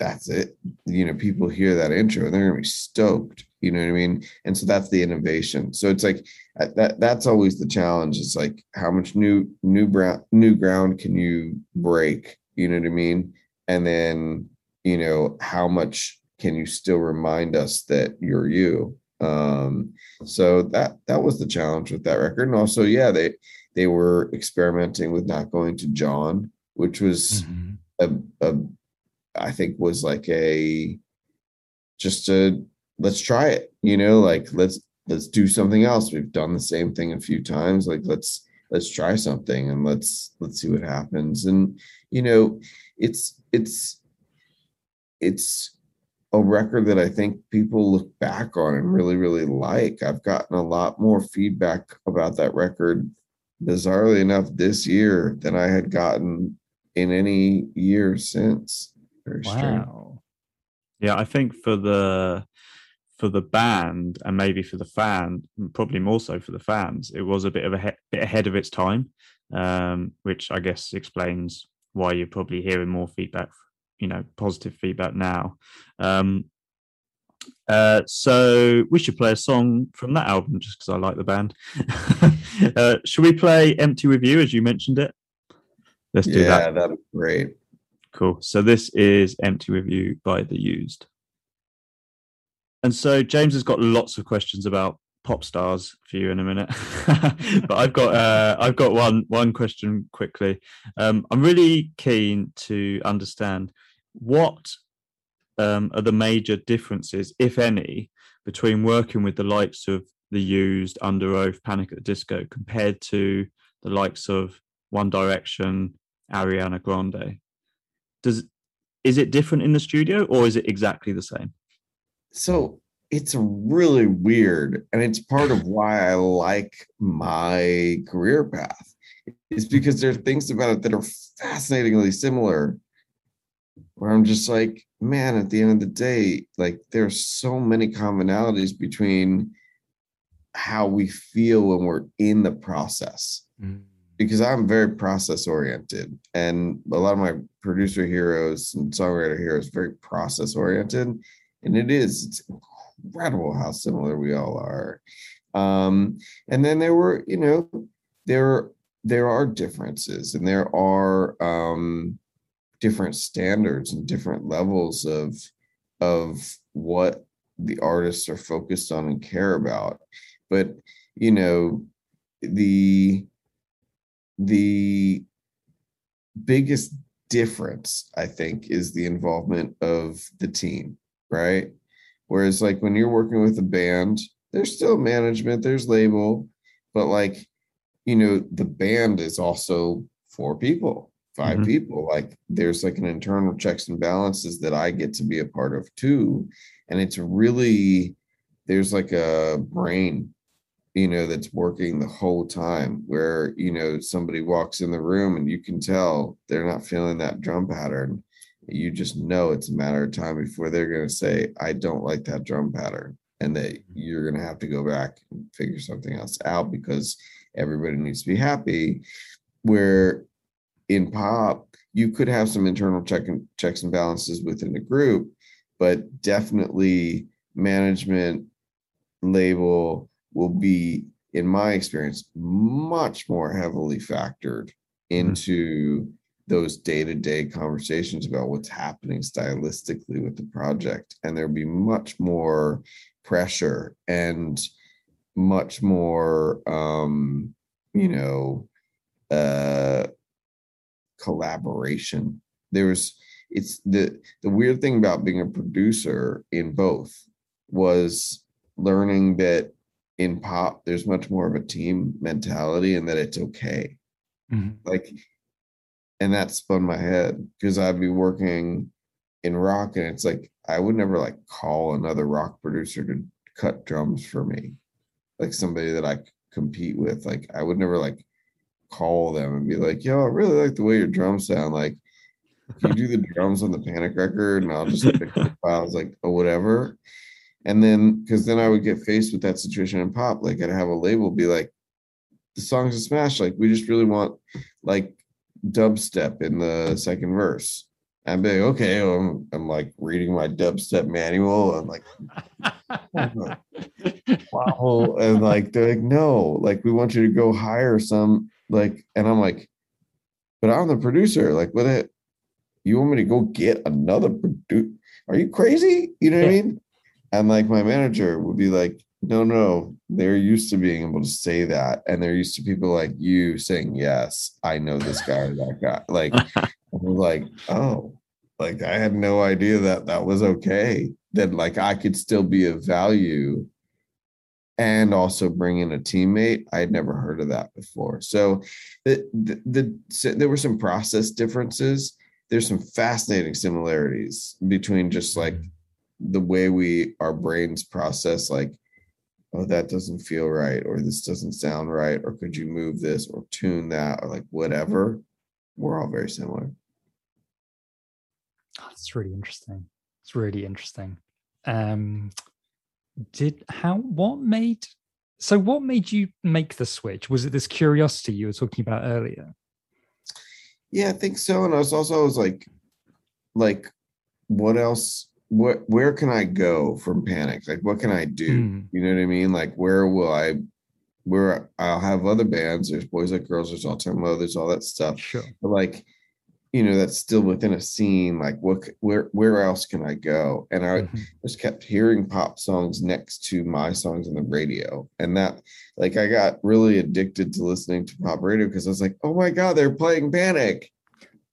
that's it. You know, people hear that intro and they're gonna be stoked. You know what I mean? And so that's the innovation. So it's like uh, that. That's always the challenge. It's like how much new new ground new ground can you break? You know what I mean? And then you know how much can you still remind us that you're you? Um, so that that was the challenge with that record. And also, yeah, they they were experimenting with not going to John, which was mm-hmm. a, a I think was like a just a let's try it, you know, like let's let's do something else. We've done the same thing a few times. Like let's let's try something and let's let's see what happens. And you know, it's it's it's a record that I think people look back on and really, really like. I've gotten a lot more feedback about that record, bizarrely enough, this year than I had gotten in any year since. Very wow. Strange. Yeah, I think for the for the band and maybe for the fan, probably more so for the fans, it was a bit of a he- bit ahead of its time, um, which I guess explains why you're probably hearing more feedback, you know, positive feedback now. Um, uh, so we should play a song from that album just because I like the band. *laughs* uh, should we play "Empty with You as you mentioned it? Let's do yeah, that. Yeah, that'd be great. Cool. So this is "Empty with You by The Used. And so James has got lots of questions about pop stars for you in a minute, *laughs* but I've got uh, I've got one one question quickly. Um, I'm really keen to understand what um, are the major differences, if any, between working with the likes of the Used, Underoath, Panic at the Disco, compared to the likes of One Direction, Ariana Grande. Does is it different in the studio, or is it exactly the same? so it's really weird and it's part of why i like my career path is because there are things about it that are fascinatingly similar where i'm just like man at the end of the day like there's so many commonalities between how we feel when we're in the process mm. because i'm very process oriented and a lot of my producer heroes and songwriter heroes very process oriented and it is it's incredible how similar we all are um and then there were you know there there are differences and there are um different standards and different levels of of what the artists are focused on and care about but you know the the biggest difference i think is the involvement of the team right? Whereas like when you're working with a band, there's still management, there's label, but like, you know, the band is also four people, 5 mm-hmm. people. Like there's like an internal checks and balances that I get to be a part of too. And it's really there's like a brain you know that's working the whole time where you know somebody walks in the room and you can tell they're not feeling that drum pattern you just know it's a matter of time before they're going to say, I don't like that drum pattern. And that you're going to have to go back and figure something else out because everybody needs to be happy. where in pop you could have some internal check and checks and balances within the group, but definitely management label will be, in my experience, much more heavily factored into those day-to-day conversations about what's happening stylistically with the project and there'll be much more pressure and much more um you know uh collaboration there's it's the the weird thing about being a producer in both was learning that in pop there's much more of a team mentality and that it's okay Mhm. like and that spun my head because I'd be working in rock and it's like I would never like call another rock producer to cut drums for me. Like somebody that I compete with. Like I would never like call them and be like, yo, I really like the way your drums sound. Like you do the drums on the panic record and I'll just pick the files like or whatever. And then because then I would get faced with that situation in pop. Like I'd have a label be like, the song's a smash. Like we just really want like dubstep in the second verse. I'd be like, okay, well, I'm, I'm like reading my dubstep manual. I'm like, *laughs* wow. And like, they're like, no, like, we want you to go hire some, like, and I'm like, but I'm the producer. Like, what it, you want me to go get another producer? Are you crazy? You know what I mean? And like, my manager would be like, no, no, they're used to being able to say that. And they're used to people like you saying, yes, I know this guy or that guy. Like, *laughs* like, oh, like I had no idea that that was okay. That like I could still be of value and also bring in a teammate. I had never heard of that before. So the, the, the so there were some process differences. There's some fascinating similarities between just like the way we our brains process like oh that doesn't feel right or this doesn't sound right or could you move this or tune that or like whatever we're all very similar Oh, That's really interesting. It's really interesting. Um, did how what made so what made you make the switch? Was it this curiosity you were talking about earlier? Yeah, I think so. And I was also I was like, like, what else? What where can I go from panic? Like, what can I do? Hmm. You know what I mean? Like, where will I? Where I'll have other bands. There's boys like girls. There's all time low. There's all that stuff. Sure. But like, you know, that's still within a scene. Like, what? Where where else can I go? And I Mhm. just kept hearing pop songs next to my songs on the radio, and that like I got really addicted to listening to pop radio because I was like, oh my god, they're playing Panic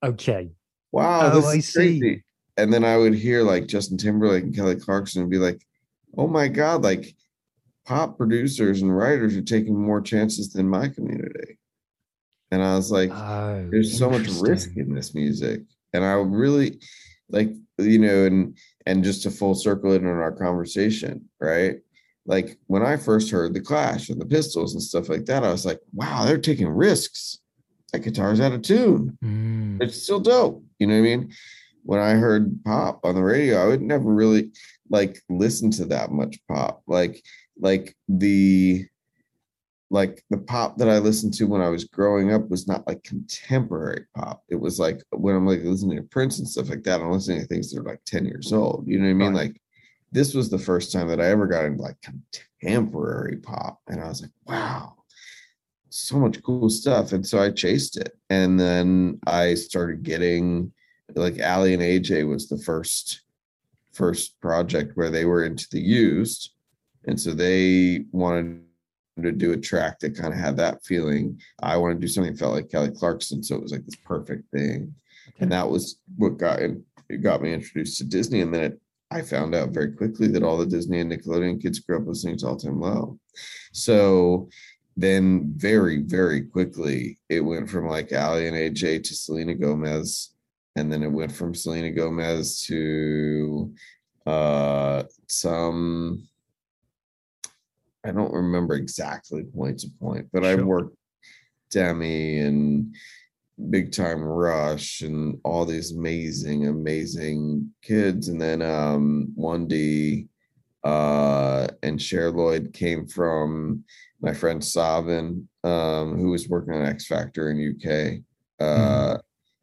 Okay. wow, Oh, this I is see. crazy. And then I would hear like Justin Timberlake and Kelly Clarkson and be like, oh my God, like pop producers and writers are taking more chances than my community. And I was like, Oh, there's so much risk in this music. And I really like, you know, and and just to full circle it in our conversation, right? Like when I first heard the Clash and the Pistols and stuff like that, I was like, wow, they're taking risks. That guitar's out of tune Mm, it's still dope. You know what I mean? When I heard pop on the radio, I would never really like listen to that much pop. Like like the like the pop that I listened to when I was growing up was not like contemporary pop. It was like when I'm like listening to Prince and stuff like that, I'm listening to things that are like 10 years old. You know what I mean? Right. Like this was the first time that I ever got into like contemporary pop. And I was like, wow, so much cool stuff. And so I chased it. And then I started getting like Aly and AJ was the first first project where they were into the used. And so they wanted to do a track that kind of had that feeling. I wanted to do something that felt like Kelly Clarkson. So it was like this perfect thing. And that was what got it got me introduced to Disney. And then it, I found out very quickly that all the Disney and Nickelodeon kids grew up listening to All Time Low. So then very, very quickly it went from like Aly and AJ to Selena Gomez. And then it went from Selena Gomez to uh some I don't remember exactly point to point, but I worked Demi and Big Time Rush and all these amazing, amazing kids. And then um 1D Uh, and Cher Lloyd came from my friend Savan, um, who was working on X Factor in UK. Uh,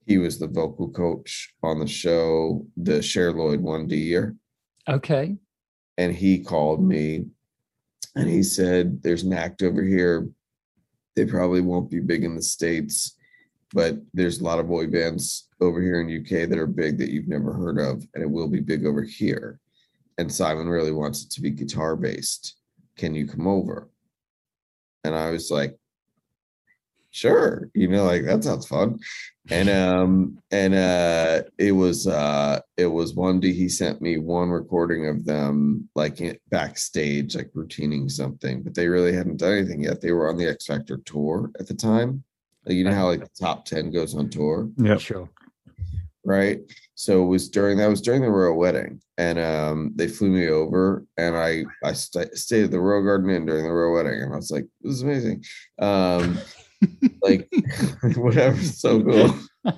He was the vocal coach on the show, the Cher Lloyd 1D year Okay. and he called me and he said there's an act over here. They probably won't be big in the states but there's a lot of boy bands over here in uk that are big that you've never heard of and it will be big over here. And simon really wants it to be guitar based can you come over? And i was like sure you know like that sounds fun. And um and uh it was uh it was one day he sent me one recording of them like in- backstage like routining something but they really hadn't done anything yet. They were on the x factor tour at the time. Like, you know how like the top 10 goes on tour? Yeah Sure. right? So it was during that was during the royal wedding and um they flew me over and i i st- stayed at the royal garden inn during the royal wedding and i was like this is amazing. Um like *laughs* whatever so cool so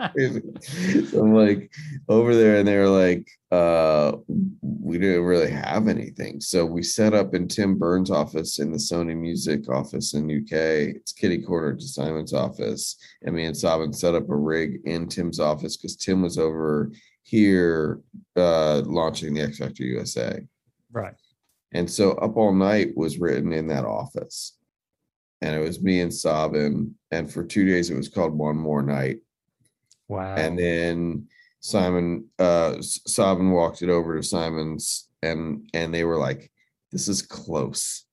*laughs* I'm like over there, and they were like, uh, we didn't really have anything. So we set up in Tim Byrne's office in the Sony Music office in UK. It's kitty corner to Simon's office. And me and Savan set up a rig in Tim's office because Tim was over here uh launching the X Factor USA. Right. And so Up All Night was written in that office. And it was me and Savan. And for two days it was called One More Night. Wow. And then Simon uh Savan walked it over to Simon's and and they were like, This is close.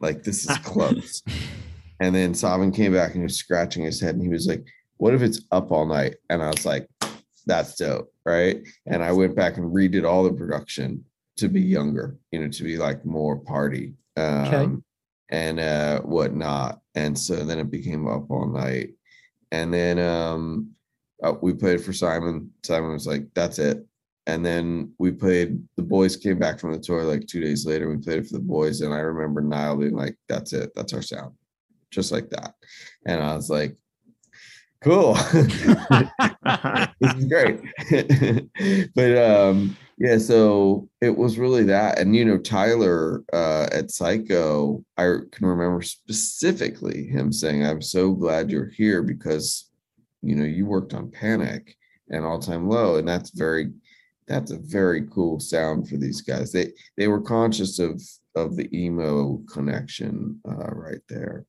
Like this is *laughs* close. and then Savan came back and he was scratching his head and he was like, What if it's up all night? And I was like, That's dope. Right. And I went back and redid all the production to be younger, you know, to be like more party. Um and uh whatnot. And so then it became up all night. And then um uh, we played for Simon. Simon was like, "That's it." And then we played. The boys came back from the tour like two days later. We played it for the boys, and I remember Niall being like, "That's it. That's our sound," just like that. And I was like, "Cool, *laughs* this is great." *laughs* but um, yeah, so it was really that. And you know, Tyler uh, at Syco, I can remember specifically him saying, "I'm so glad you're here because." you know you worked on panic and all time low and that's very that's a very cool sound for these guys they they were conscious of of the emo connection uh right there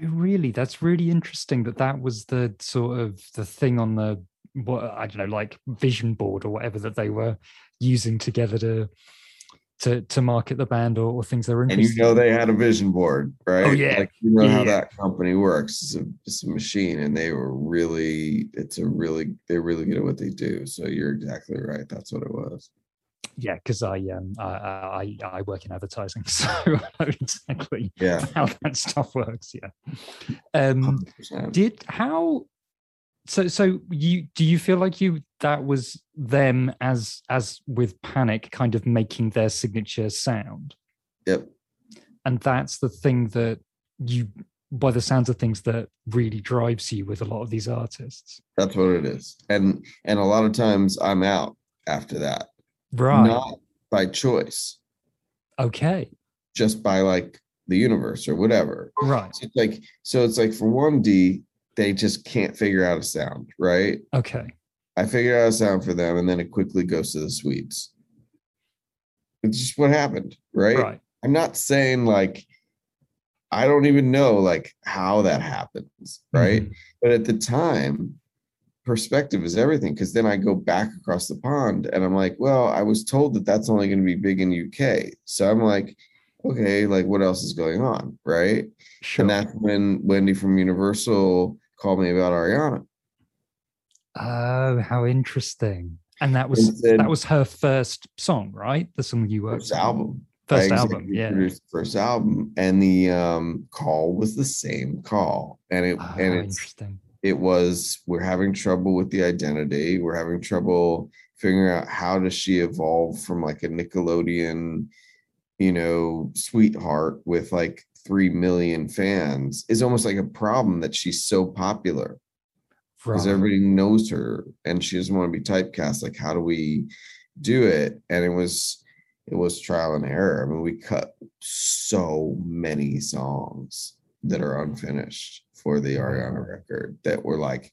really? That's really interesting that that was the sort of the thing on the what I don't know, like vision board or whatever that they were using together to to to market the band or, or things they were and interested you know they had a vision board right? Oh, yeah. like you know how that company works. It's a, it's a machine and they were really it's a really they're really good at what they do. So you're exactly right. That's what it was yeah, because I um I, I I work in advertising, *laughs* so I *laughs* know exactly yeah how that stuff works. Yeah. Um 100%. did how so so you do you feel like you that was them as as with panic kind of making their signature sound yep and that's the thing that you by the sounds of things that really drives you with a lot of these artists that's what it is and and a lot of times i'm out after that right not by choice, okay just by like the universe or whatever. right So it's like so it's like for 1D, they just can't figure out a sound, right? okay I figured out a sound for them and then it quickly goes to the Swedes. It's just what happened, right? right I'm not saying like I don't even know like how that happens, right? Mhm. But at the time, perspective is everything because then I go back across the pond and I'm like, well, I was told that that's only going to be big in UK. So I'm like, okay, like what else is going on, right? sure And that's when Wendy from Universal called me about Ariana. oh how interesting and that And was said- that was her first song right the song you worked First on. album. first album yeah First album. And the um call was the same call. And it oh, and it's interesting it was we're having trouble with the identity. We're having trouble figuring out how does she evolve from like a nickelodeon you know sweetheart with like 3 million fans is almost like a problem that she's so popular. Because everybody knows her and she doesn't want to be typecast. Like how do we do it? And it was it was trial and error. I mean, we cut so many songs that are unfinished for the Ariana record that were like,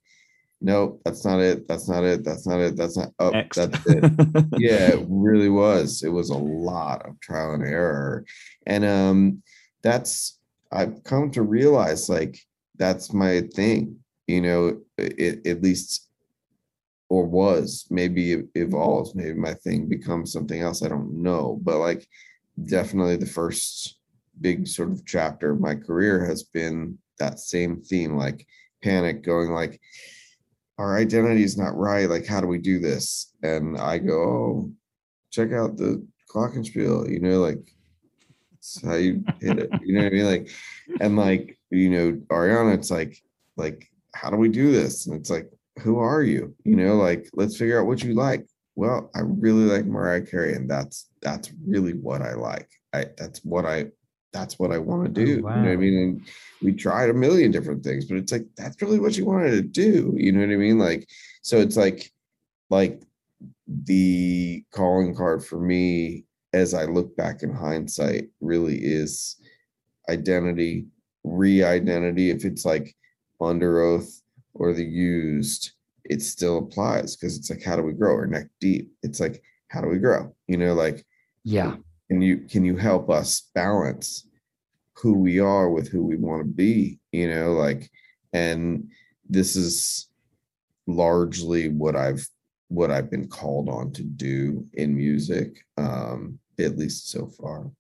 nope, that's not it. That's not it. That's not it. That's not. Oh, Next. that's it. *laughs* yeah, it really was. It was a lot of trial and error, and um, that's I've come to realize like that's my thing. You know, it, at least or was maybe it evolves maybe my thing becomes something else i don't know but like definitely the first big sort of chapter of my career has been that same theme like panic going like our identity is not right like how do we do this and i go oh check out the glockenspiel you know like it's how you hit it you know what i mean like and like you know ariana it's like like how do we do this and it's like who are you? You know, like let's figure out what you like. Well, I really like Mariah Carey, and that's that's really what I like. I that's what I that's what I want to oh, do. You know what I mean? And we tried a million different things, but it's like that's really what you wanted to do. You know what I mean? Like, so it's like like the calling card for me as I look back in hindsight really is identity, re-identity. If it's like Underoath or the used, it still applies because it's like, how do we grow? Or neck deep. It's like, how do we grow? You know, like Yeah. Can you can you help us balance who we are with who we want to be? You know, like, and this is largely what I've what I've been called on to do in music, um, at least so far.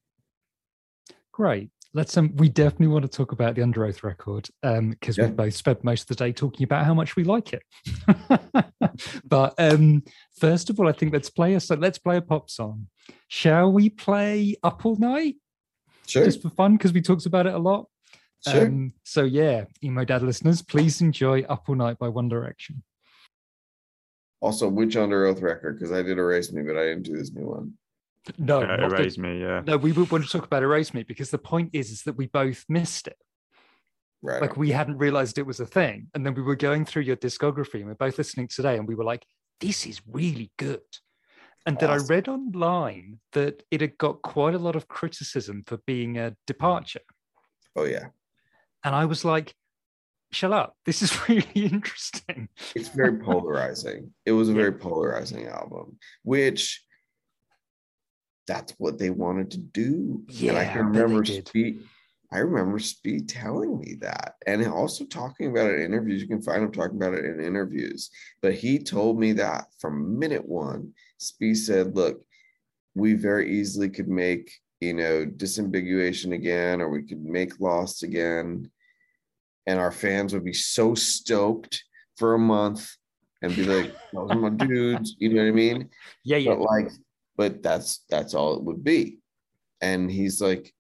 Great. Let's um we definitely want to talk about the Underoath record um because Yeah. we both spent most of the day talking about how much we like it. *laughs* but um first of all, I think let's play a so let's play a pop song. Shall we play Up All Night Sure, just for fun because we talked about it a lot? sure. Um, so yeah, emo dad listeners, please enjoy Up All Night by One Direction. also, which Underoath record? Because I did erase me, but I didn't do this new one. No, Uh, not the- erase me, yeah. no, we would want to talk about Erase Me because the point is, is that we both missed it. Right. like we hadn't realized it was a thing and then we were going through your discography and we're both listening today and we were like this is really good and then i read online that it had got quite a lot of criticism for being a departure oh yeah. and i was like shut up this is *laughs* really interesting it's very *laughs* polarizing. It was a very polarizing album, which that's what they wanted to do. and I Yeah, I can remember did. I remember Speed telling me that, and also talking about it in interviews. You can find him talking about it in interviews. But he told me that from minute one. Speed said, "Look, we very easily could make you know disambiguation again, or we could make Lost again, and our fans would be so stoked for a month and be like, *laughs* "Those are my dudes," you know what I mean? yeah yeah But like, but that's that's all it would be. And he's like,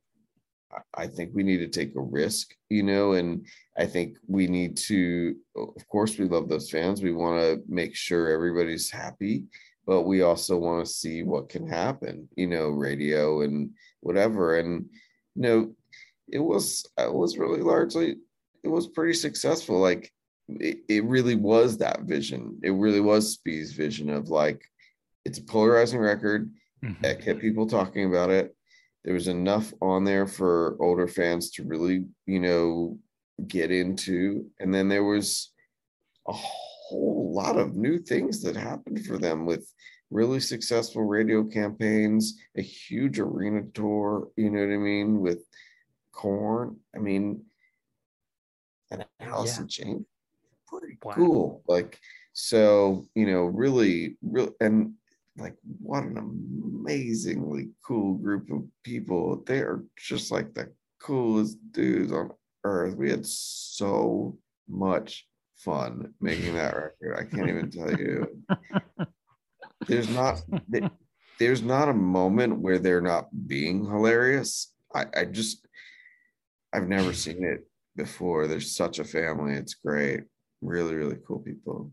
"I- think we need to take a risk, you know, and I think we need to, of course, we love those fans. We want to make sure everybody's happy, but we also want to see what can happen, you know, radio and whatever. And you know, it was it was really largely it was pretty successful. Like it, it really was that vision. It really was Speed's vision of like it's a polarizing record Mhm. that kept people talking about it. There was enough on there for older fans to really, you know, get into. And then there was a whole lot of new things that happened for them with really successful radio campaigns, a huge arena tour, you know what I mean, with Korn. I mean, and Alice in Chains. Pretty Wow. cool. Like, so, you know, really, real and like what an amazingly cool group of people. They are just like the coolest dudes on earth. We had so much fun making that record. I can't even tell you. *laughs* There's not there's not a moment where they're not being hilarious. I, I just I've never seen it before. There's such a family. It's great. Really, really cool people.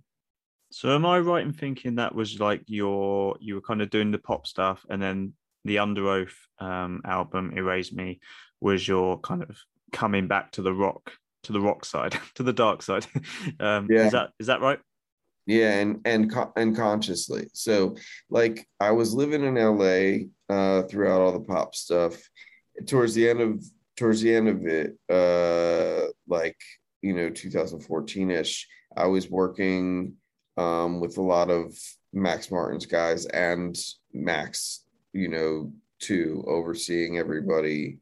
So am I right in thinking that was like your you were kind of doing the pop stuff and then the Underoath um, album Erase Me was your kind of coming back to the rock to the rock side *laughs* to the dark side. *laughs* um, Yeah. Is that is that right? Yeah, and and and consciously. So, like, I was living in LA uh, throughout all the pop stuff. Towards the end of towards the end of it, uh, like you know, 2014 ish, I was working um, with a lot of Max Martin's guys and Max, you know, too, overseeing everybody,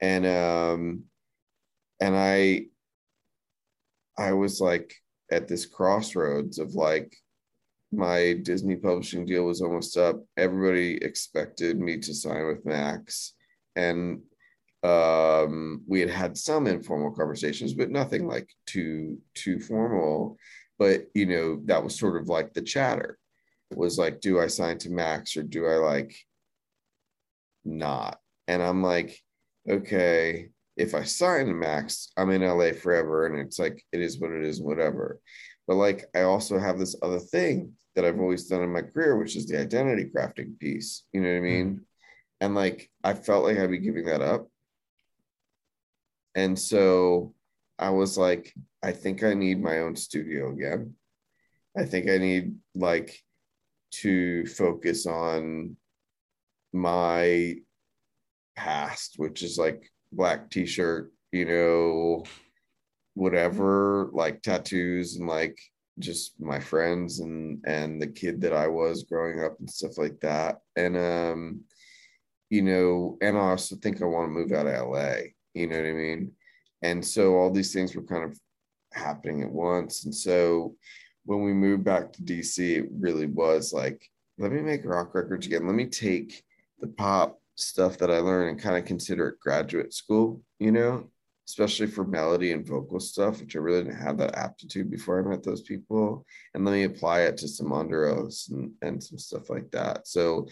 and um, and I, I was like at this crossroads of like my Disney publishing deal was almost up. Everybody expected me to sign with Max, and um, we had had some informal conversations, but nothing like too too formal. But you know, that was sort of like the chatter It was like, do I sign to Max or do I like not? And I'm like, okay, if I sign to Max, I'm in LA forever, and it's like it is what it is, whatever. But like, I also have this other thing that I've always done in my career, which is the identity crafting piece. You know what I mean? Mm-hmm. And like, I felt like I'd be giving that up. And so I was like, I think I need my own studio again. I think I need like to focus on my past, which is like black t-shirt, you know, whatever, like tattoos and like just my friends and and the kid that I was growing up and stuff like that. And um, you know, and I also think I want to move out of LA, you know what I mean? And so all these things were kind of happening at once. And so when we moved back to DC, it really was like, let me make rock records again. Let me take the pop stuff that I learned and kind of consider it graduate school, you know, especially for melody and vocal stuff, which I really didn't have that aptitude before I met those people. And let me apply it to some Underoaths and, and some stuff like that. So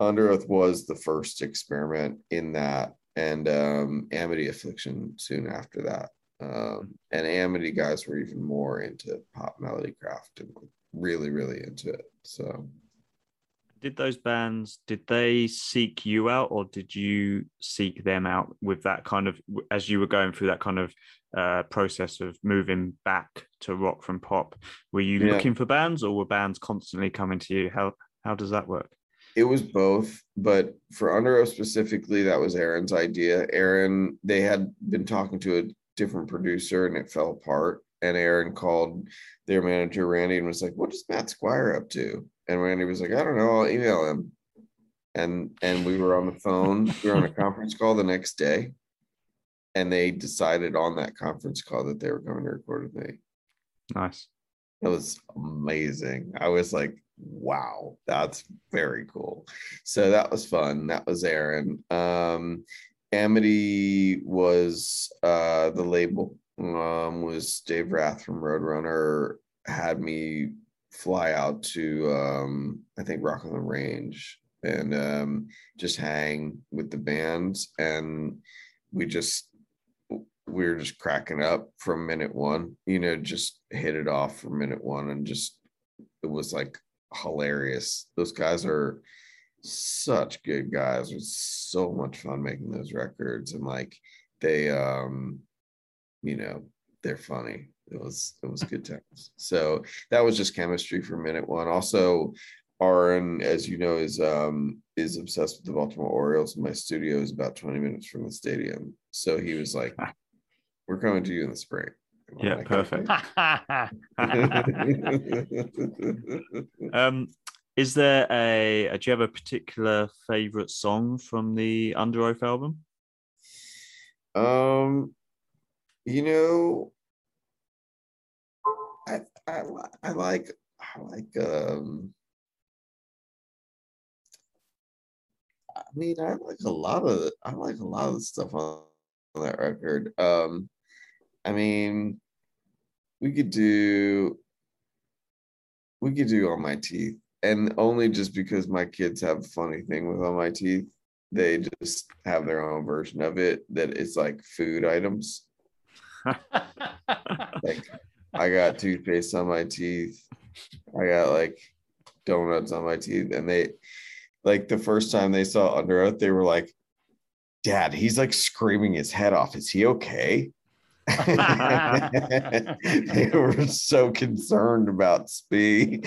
Underoath was the first experiment in that, and um, Amity Affliction soon after that. Um, and Amity guys were even more into pop melody craft and really, really into it. So did those bands did they seek you out or did you seek them out with that kind of as you were going through that kind of uh, process of moving back to rock from pop were you yeah. looking for bands or were bands constantly coming to you how how does that work it was both but for Underoath specifically that was aaron's idea aaron they had been talking to a different producer and it fell apart and aaron called their manager randy and was like what is matt squire up to and Randy was like, I don't know, I'll email him. And and we were on the phone. We were on a conference call the next day. And they decided on that conference call that they were going to record with me. Nice. That was amazing. I was like, wow, that's very cool. So that was fun. That was Aaron. Um, Amity was uh, the label um, was Dave Rath from Roadrunner had me fly out to um, I think Rock on the Range and um, just hang with the bands and we just we were just cracking up from minute one you know just hit it off from minute one and just it was like hilarious those guys are such good guys it was so much fun making those records and like they um you know they're funny it was it was good times. So that was just chemistry for minute one. Also, Aaron, as you know, is um is obsessed with the Baltimore Orioles. My studio is about 20 minutes from the stadium. So he was like, *laughs* We're coming to you in the spring. Yeah, perfect. *laughs* um is there a, do you have a particular favorite song from the Underoath album? Um you know, I I, I like I like um I mean I like a lot of I like a lot of the stuff on, on that record. Um I mean we could do we could do on my teeth and only just because my kids have a funny thing with on my teeth they just have their own version of it that it's like food items like I got toothpaste on my teeth. I got like donuts on my teeth. And they like the first time they saw Underoath, they were like, Dad, he's like screaming his head off. Is he okay? They were so concerned about speed.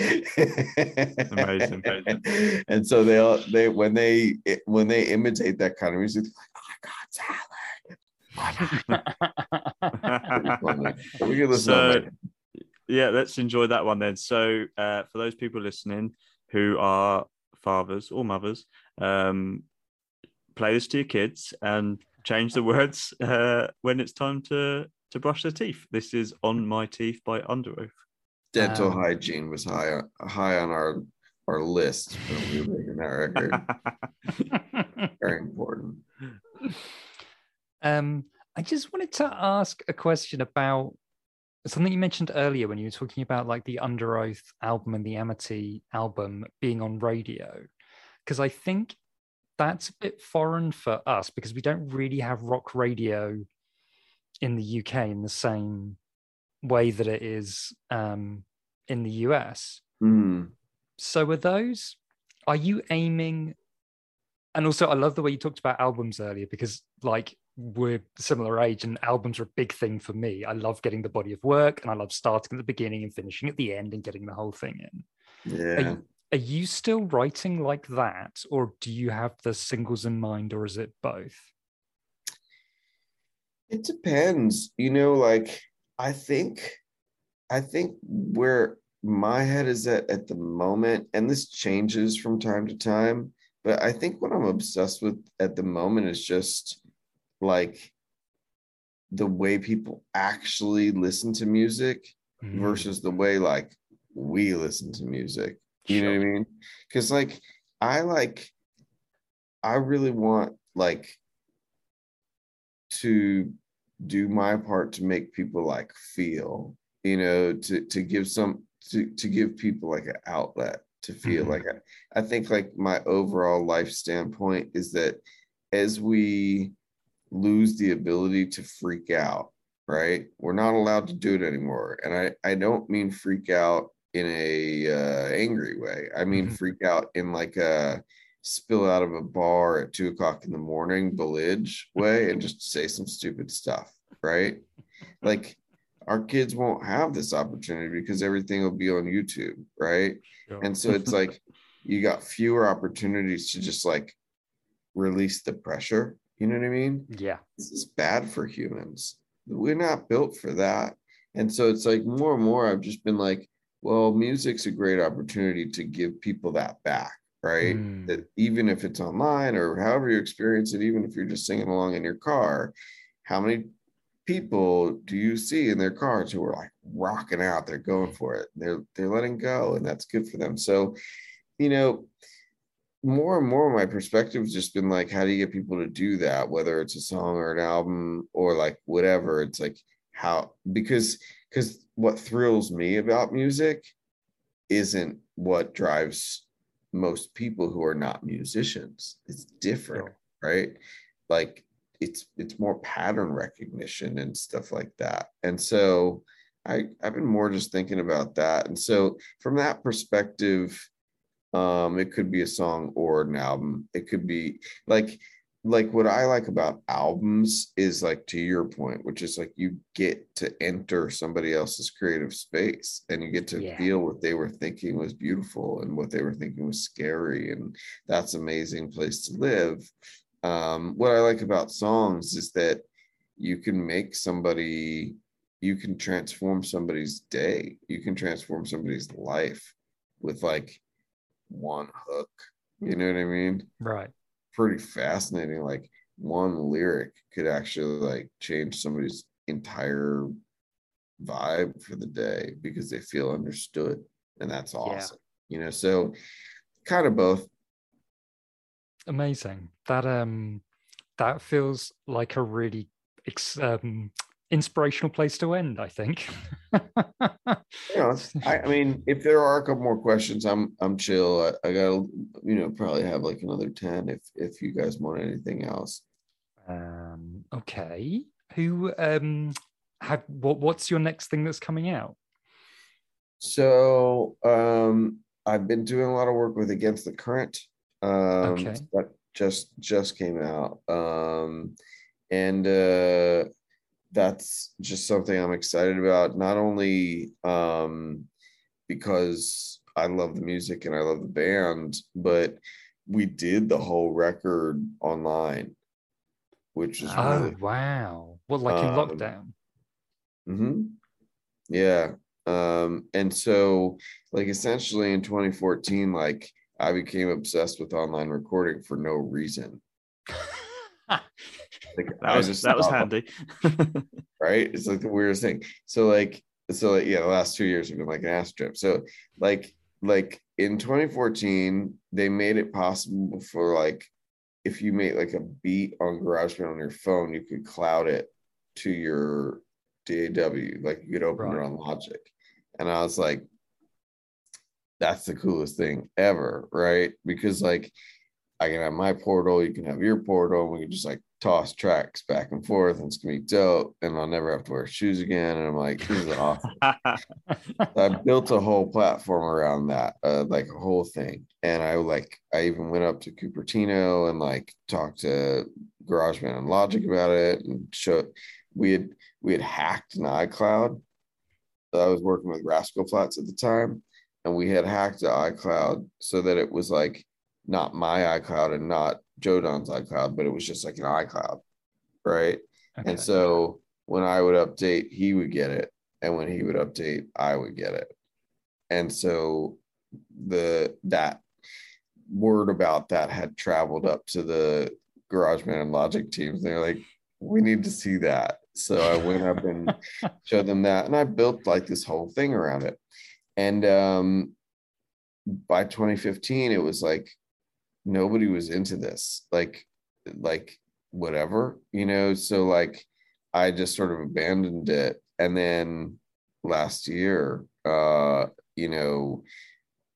Amazing, amazing. And so they they when they when they imitate that kind of music, like, "Oh my god, salad!" *laughs* So we can listen So- to that. yeah, let's enjoy that one then. So, uh, for those people listening who are fathers or mothers, um, play this to your kids and change the words *laughs* uh, when it's time to to brush their teeth. This is "On My Teeth" by Under Oath. dental Um, hygiene was high on high on our our list when we were making that record. *laughs* Very important. um, I just wanted to ask a question about something you mentioned earlier when you were talking about like the Underoath album and the Amity album being on radio, because I think that's a bit foreign for us because we don't really have rock radio in the UK in the same way that it is um, in the US. Mm. So are those? Are you aiming? And also, I love the way you talked about albums earlier because, like, we're similar age, and albums are a big thing for me. I love getting the body of work, and I love starting at the beginning and finishing at the end and getting the whole thing in. Are, Yeah. you- are you still writing like that, or do you have the singles in mind, or is it both? It depends. You know, like I think I think where my head is at at the moment, and this changes from time to time, but I think what I'm obsessed with at the moment is just like the way people actually listen to music Mm, versus the way like we listen to music. You know what I mean? Because like I like I really want like to do my part to make people like feel, you know, to to give some to to give people like an outlet to feel Mhm. like I, I think like my overall life standpoint is that as we lose the ability to freak out right we're not allowed to do it anymore and i i don't mean freak out in a uh, angry way i mean Mhm. freak out in like a spill out of a bar at two o'clock in the morning bellige *laughs* way and just say some stupid stuff right like our kids won't have this opportunity because everything will be on youtube right Sure. and so it's like *laughs* you got fewer opportunities to just like release the pressure you know what i mean yeah, this is bad for humans. We're not built for that. And so it's like more and more, I've just been like, well, music's a great opportunity to give people that back, right? Mm. That even if it's online or however you experience it, even if you're just singing along in your car, how many people do you see in their cars who are like rocking out? They're going for it. They're they're letting go, and that's good for them. So, you know, more and more my perspective has just been like how do you get people to do that whether it's a song or an album or like whatever it's like how because because what thrills me about music isn't what drives most people who are not musicians it's different Sure. right? Like it's it's more pattern recognition and stuff like that. And so i i've been more just thinking about that. And so from that perspective um it could be a song or an album. It could be like like what i like about albums is like to your point which is like you get to enter somebody else's creative space and you get to Yeah. feel what they were thinking was beautiful and what they were thinking was scary and that's amazing place to live um what i like about songs is that you can make somebody you can transform somebody's day you can transform somebody's life with like one hook. You know what I mean? right. Pretty fascinating. Like one lyric could actually like change somebody's entire vibe for the day because they feel understood. And that's awesome. You know, so kind of both. Amazing. That um, that feels like a really ex- um, inspirational place to end. I think. You know, I, I mean, if there are a couple more questions, I'm I'm chill. I, I gotta, you know, probably have like another 10 if if you guys want anything else. Um, okay. Who um have what what's your next thing that's coming out? So um I've been doing a lot of work with Against the Current. Um Okay. that just just came out. Um and uh that's just something I'm excited about. Not only um, because I love the music and I love the band, but we did the whole record online, which is Oh really wow! Well, like in Um, lockdown. hmm Yeah. Um, and so like essentially in 2014, like I became obsessed with online recording for no reason. *laughs* Like That was just that was handy. *laughs* right? It's like the weirdest thing. So like so like yeah, the last two years have been like an ass trip. So like like in 2014, they made it possible for like if you made like a beat on GarageBand on your phone, you could cloud it to your DAW, like you could open it Right. on Logic. And I was like, that's the coolest thing ever, right? Because like I can have my portal, you can have your portal, and we can just like toss tracks back and forth, and it's gonna be dope. And I'll never have to wear shoes again. And I'm like, this is awesome. I *laughs* built a whole platform around that, uh, like a whole thing. And I like, I even went up to Cupertino and like talked to GarageBand and Logic about it, and showed we had we had hacked an iCloud. I was working with Rascal Flatts at the time, and we had hacked the iCloud so that it was like not my iCloud and not Joe Don's iCloud, but it was just like an iCloud, right? Okay. And so when I would update, he would get it. And when he would update, I would get it. And so the that word about that had traveled up to the GarageBand and Logic teams. They're like, we need to see that. So I went up and *laughs* showed them that. And I built like this whole thing around it. And um by 2015, it was like nobody was into this. Like, like whatever, you know. So like I just sort of abandoned it. And then last year, uh, you know,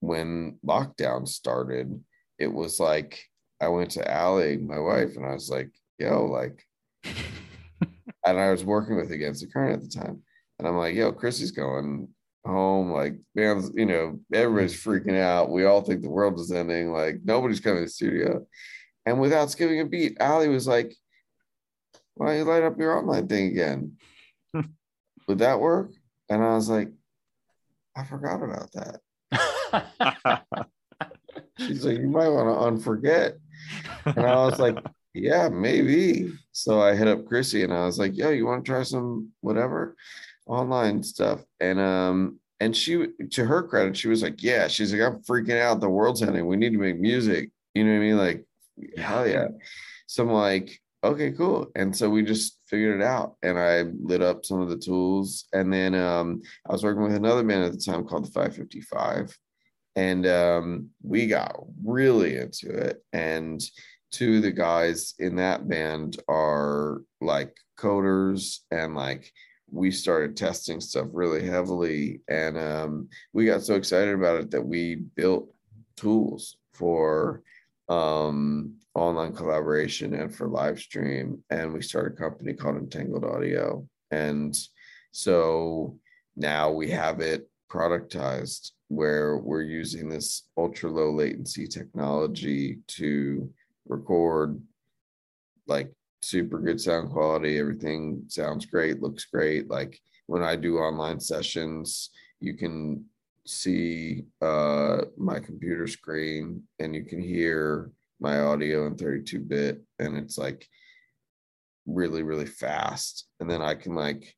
when lockdown started, it was like I went to Aly, my wife, and I was like, yo, like, *laughs* and I was working with Against the Current at the time. And I'm like, yo, Chrissy's going home. Like, man, you know, everybody's mm. freaking out. We all think the world is ending. Like, nobody's coming to the studio. And without skipping a beat, Aly was like, why don't you light up your online thing again? *laughs* Would that work? And I was like, I forgot about that. She's like, you might want to unforget. And I was like, *laughs* yeah, maybe. So I hit up Chrissy and I was like, yo, you want to try some whatever online stuff? And um, and she to her credit, she was like, Yeah, she's like, I'm freaking out. The world's ending. We need to make music. You know what I mean? Like, hell yeah. So I'm like, okay, cool. And so we just figured it out. And I lit up some of the tools. And then um, I was working with another band at the time called the 555 and um, we got really into it and two of the guys in that band are like coders and like we started testing stuff really heavily and um, we got so excited about it that we built tools for um, online collaboration and for live stream and we started a company called entangled audio. And so now we have it productized where we're using this ultra low latency technology to record like super good sound quality everything sounds great looks great. Like when i do online sessions you can see uh my computer screen and you can hear my audio in 32 bit and it's like really really fast. And then i can like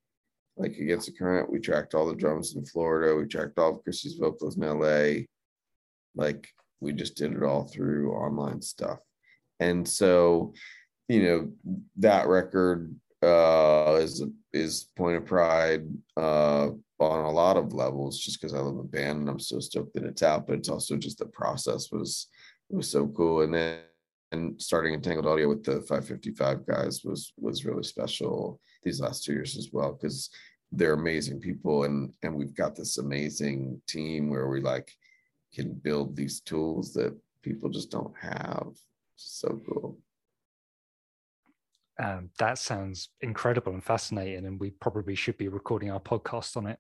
like against the current we tracked all the drums in florida we tracked all of chrissy's vocals in la like we just did it all through online stuff. And so you know that record uh is is point of pride uh on a lot of levels just because i love the band and i'm so stoked that it's out but it's also just the process was was so cool. And then and starting entangled audio with the 555 guys was was really special these last two years as well because they're amazing people and and we've got this amazing team where we like can build these tools that people just don't have. So cool Um, that sounds incredible and fascinating, and we probably should be recording our podcast on it.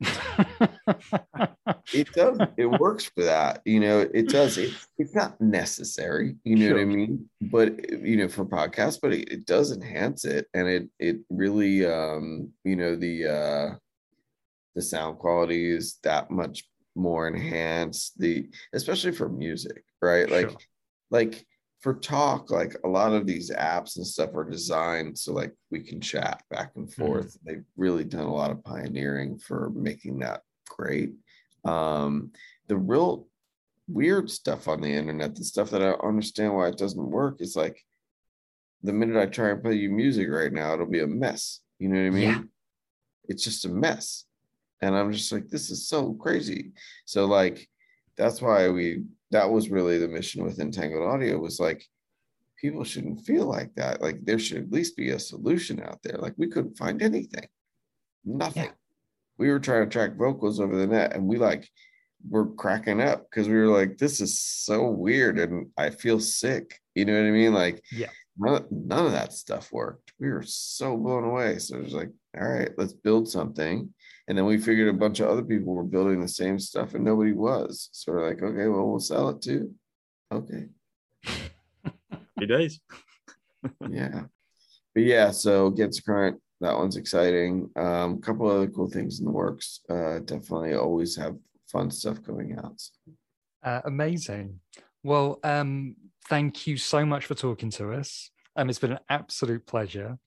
it does. *laughs* It works for that you know it does. It, it's not necessary you know what i mean? But you know for podcasts but it, it does enhance it and it it really um you know the uh the sound quality is that much more enhanced the especially for music right? Like Sure. like for talk like a lot of these apps and stuff are designed so like we can chat back and forth. They've really done a lot of pioneering for making that great. Um the real weird stuff on the internet the stuff that i don't understand why it doesn't work is like the minute i try and play you music right now it'll be a mess. You know what i mean? Yeah. it's just a mess. And i'm just like this is so crazy. So like that's why we that was really the mission with entangled audio was like people shouldn't feel like that. Like there should at least be a solution out there. Like we couldn't find anything. Nothing. Yeah. we were trying to track vocals over the net and we like were cracking up because we were like this is so weird and i feel sick. You know what i mean? Like Yeah. none, none of that stuff worked. We were so blown away. So it was like all right let's build something and then we figured a bunch of other people were building the same stuff and nobody was so we're like okay well we'll sell it too okay Happy days. *laughs* yeah but yeah so against current that one's exciting um a couple of other cool things in the works uh definitely always have fun stuff coming out. Uh, amazing. Well, um, thank you so much for talking to us. Um, it's been an absolute pleasure.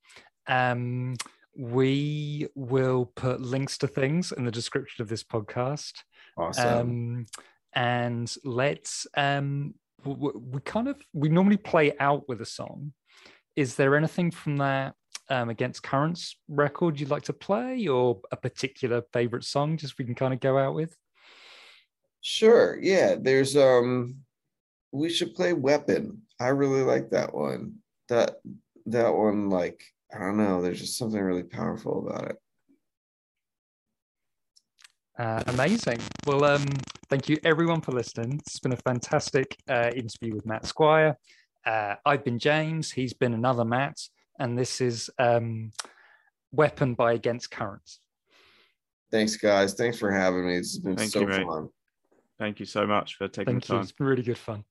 Um, we will put links to things in the description of this podcast. awesome Um, and let's um, w- w- we kind of we normally play out with a song. Is there anything from that um, against currents record you'd like to play, or a particular favorite song, just we can kind of go out with? Sure. Yeah. There's um we should play Weapon. I really like that one. That that one, like, I don't know, there's just something really powerful about it. Uh, amazing. Well, um, thank you everyone for listening. It's been a fantastic uh, interview with Matt Squire. Uh, I've been James. He's been another Matt, and this is um, Weapon by Against Currents. Thanks, guys. Thanks for having me. It's been Thank so you, fun. Thank you so much for taking Thank the you. time. It's been really good fun.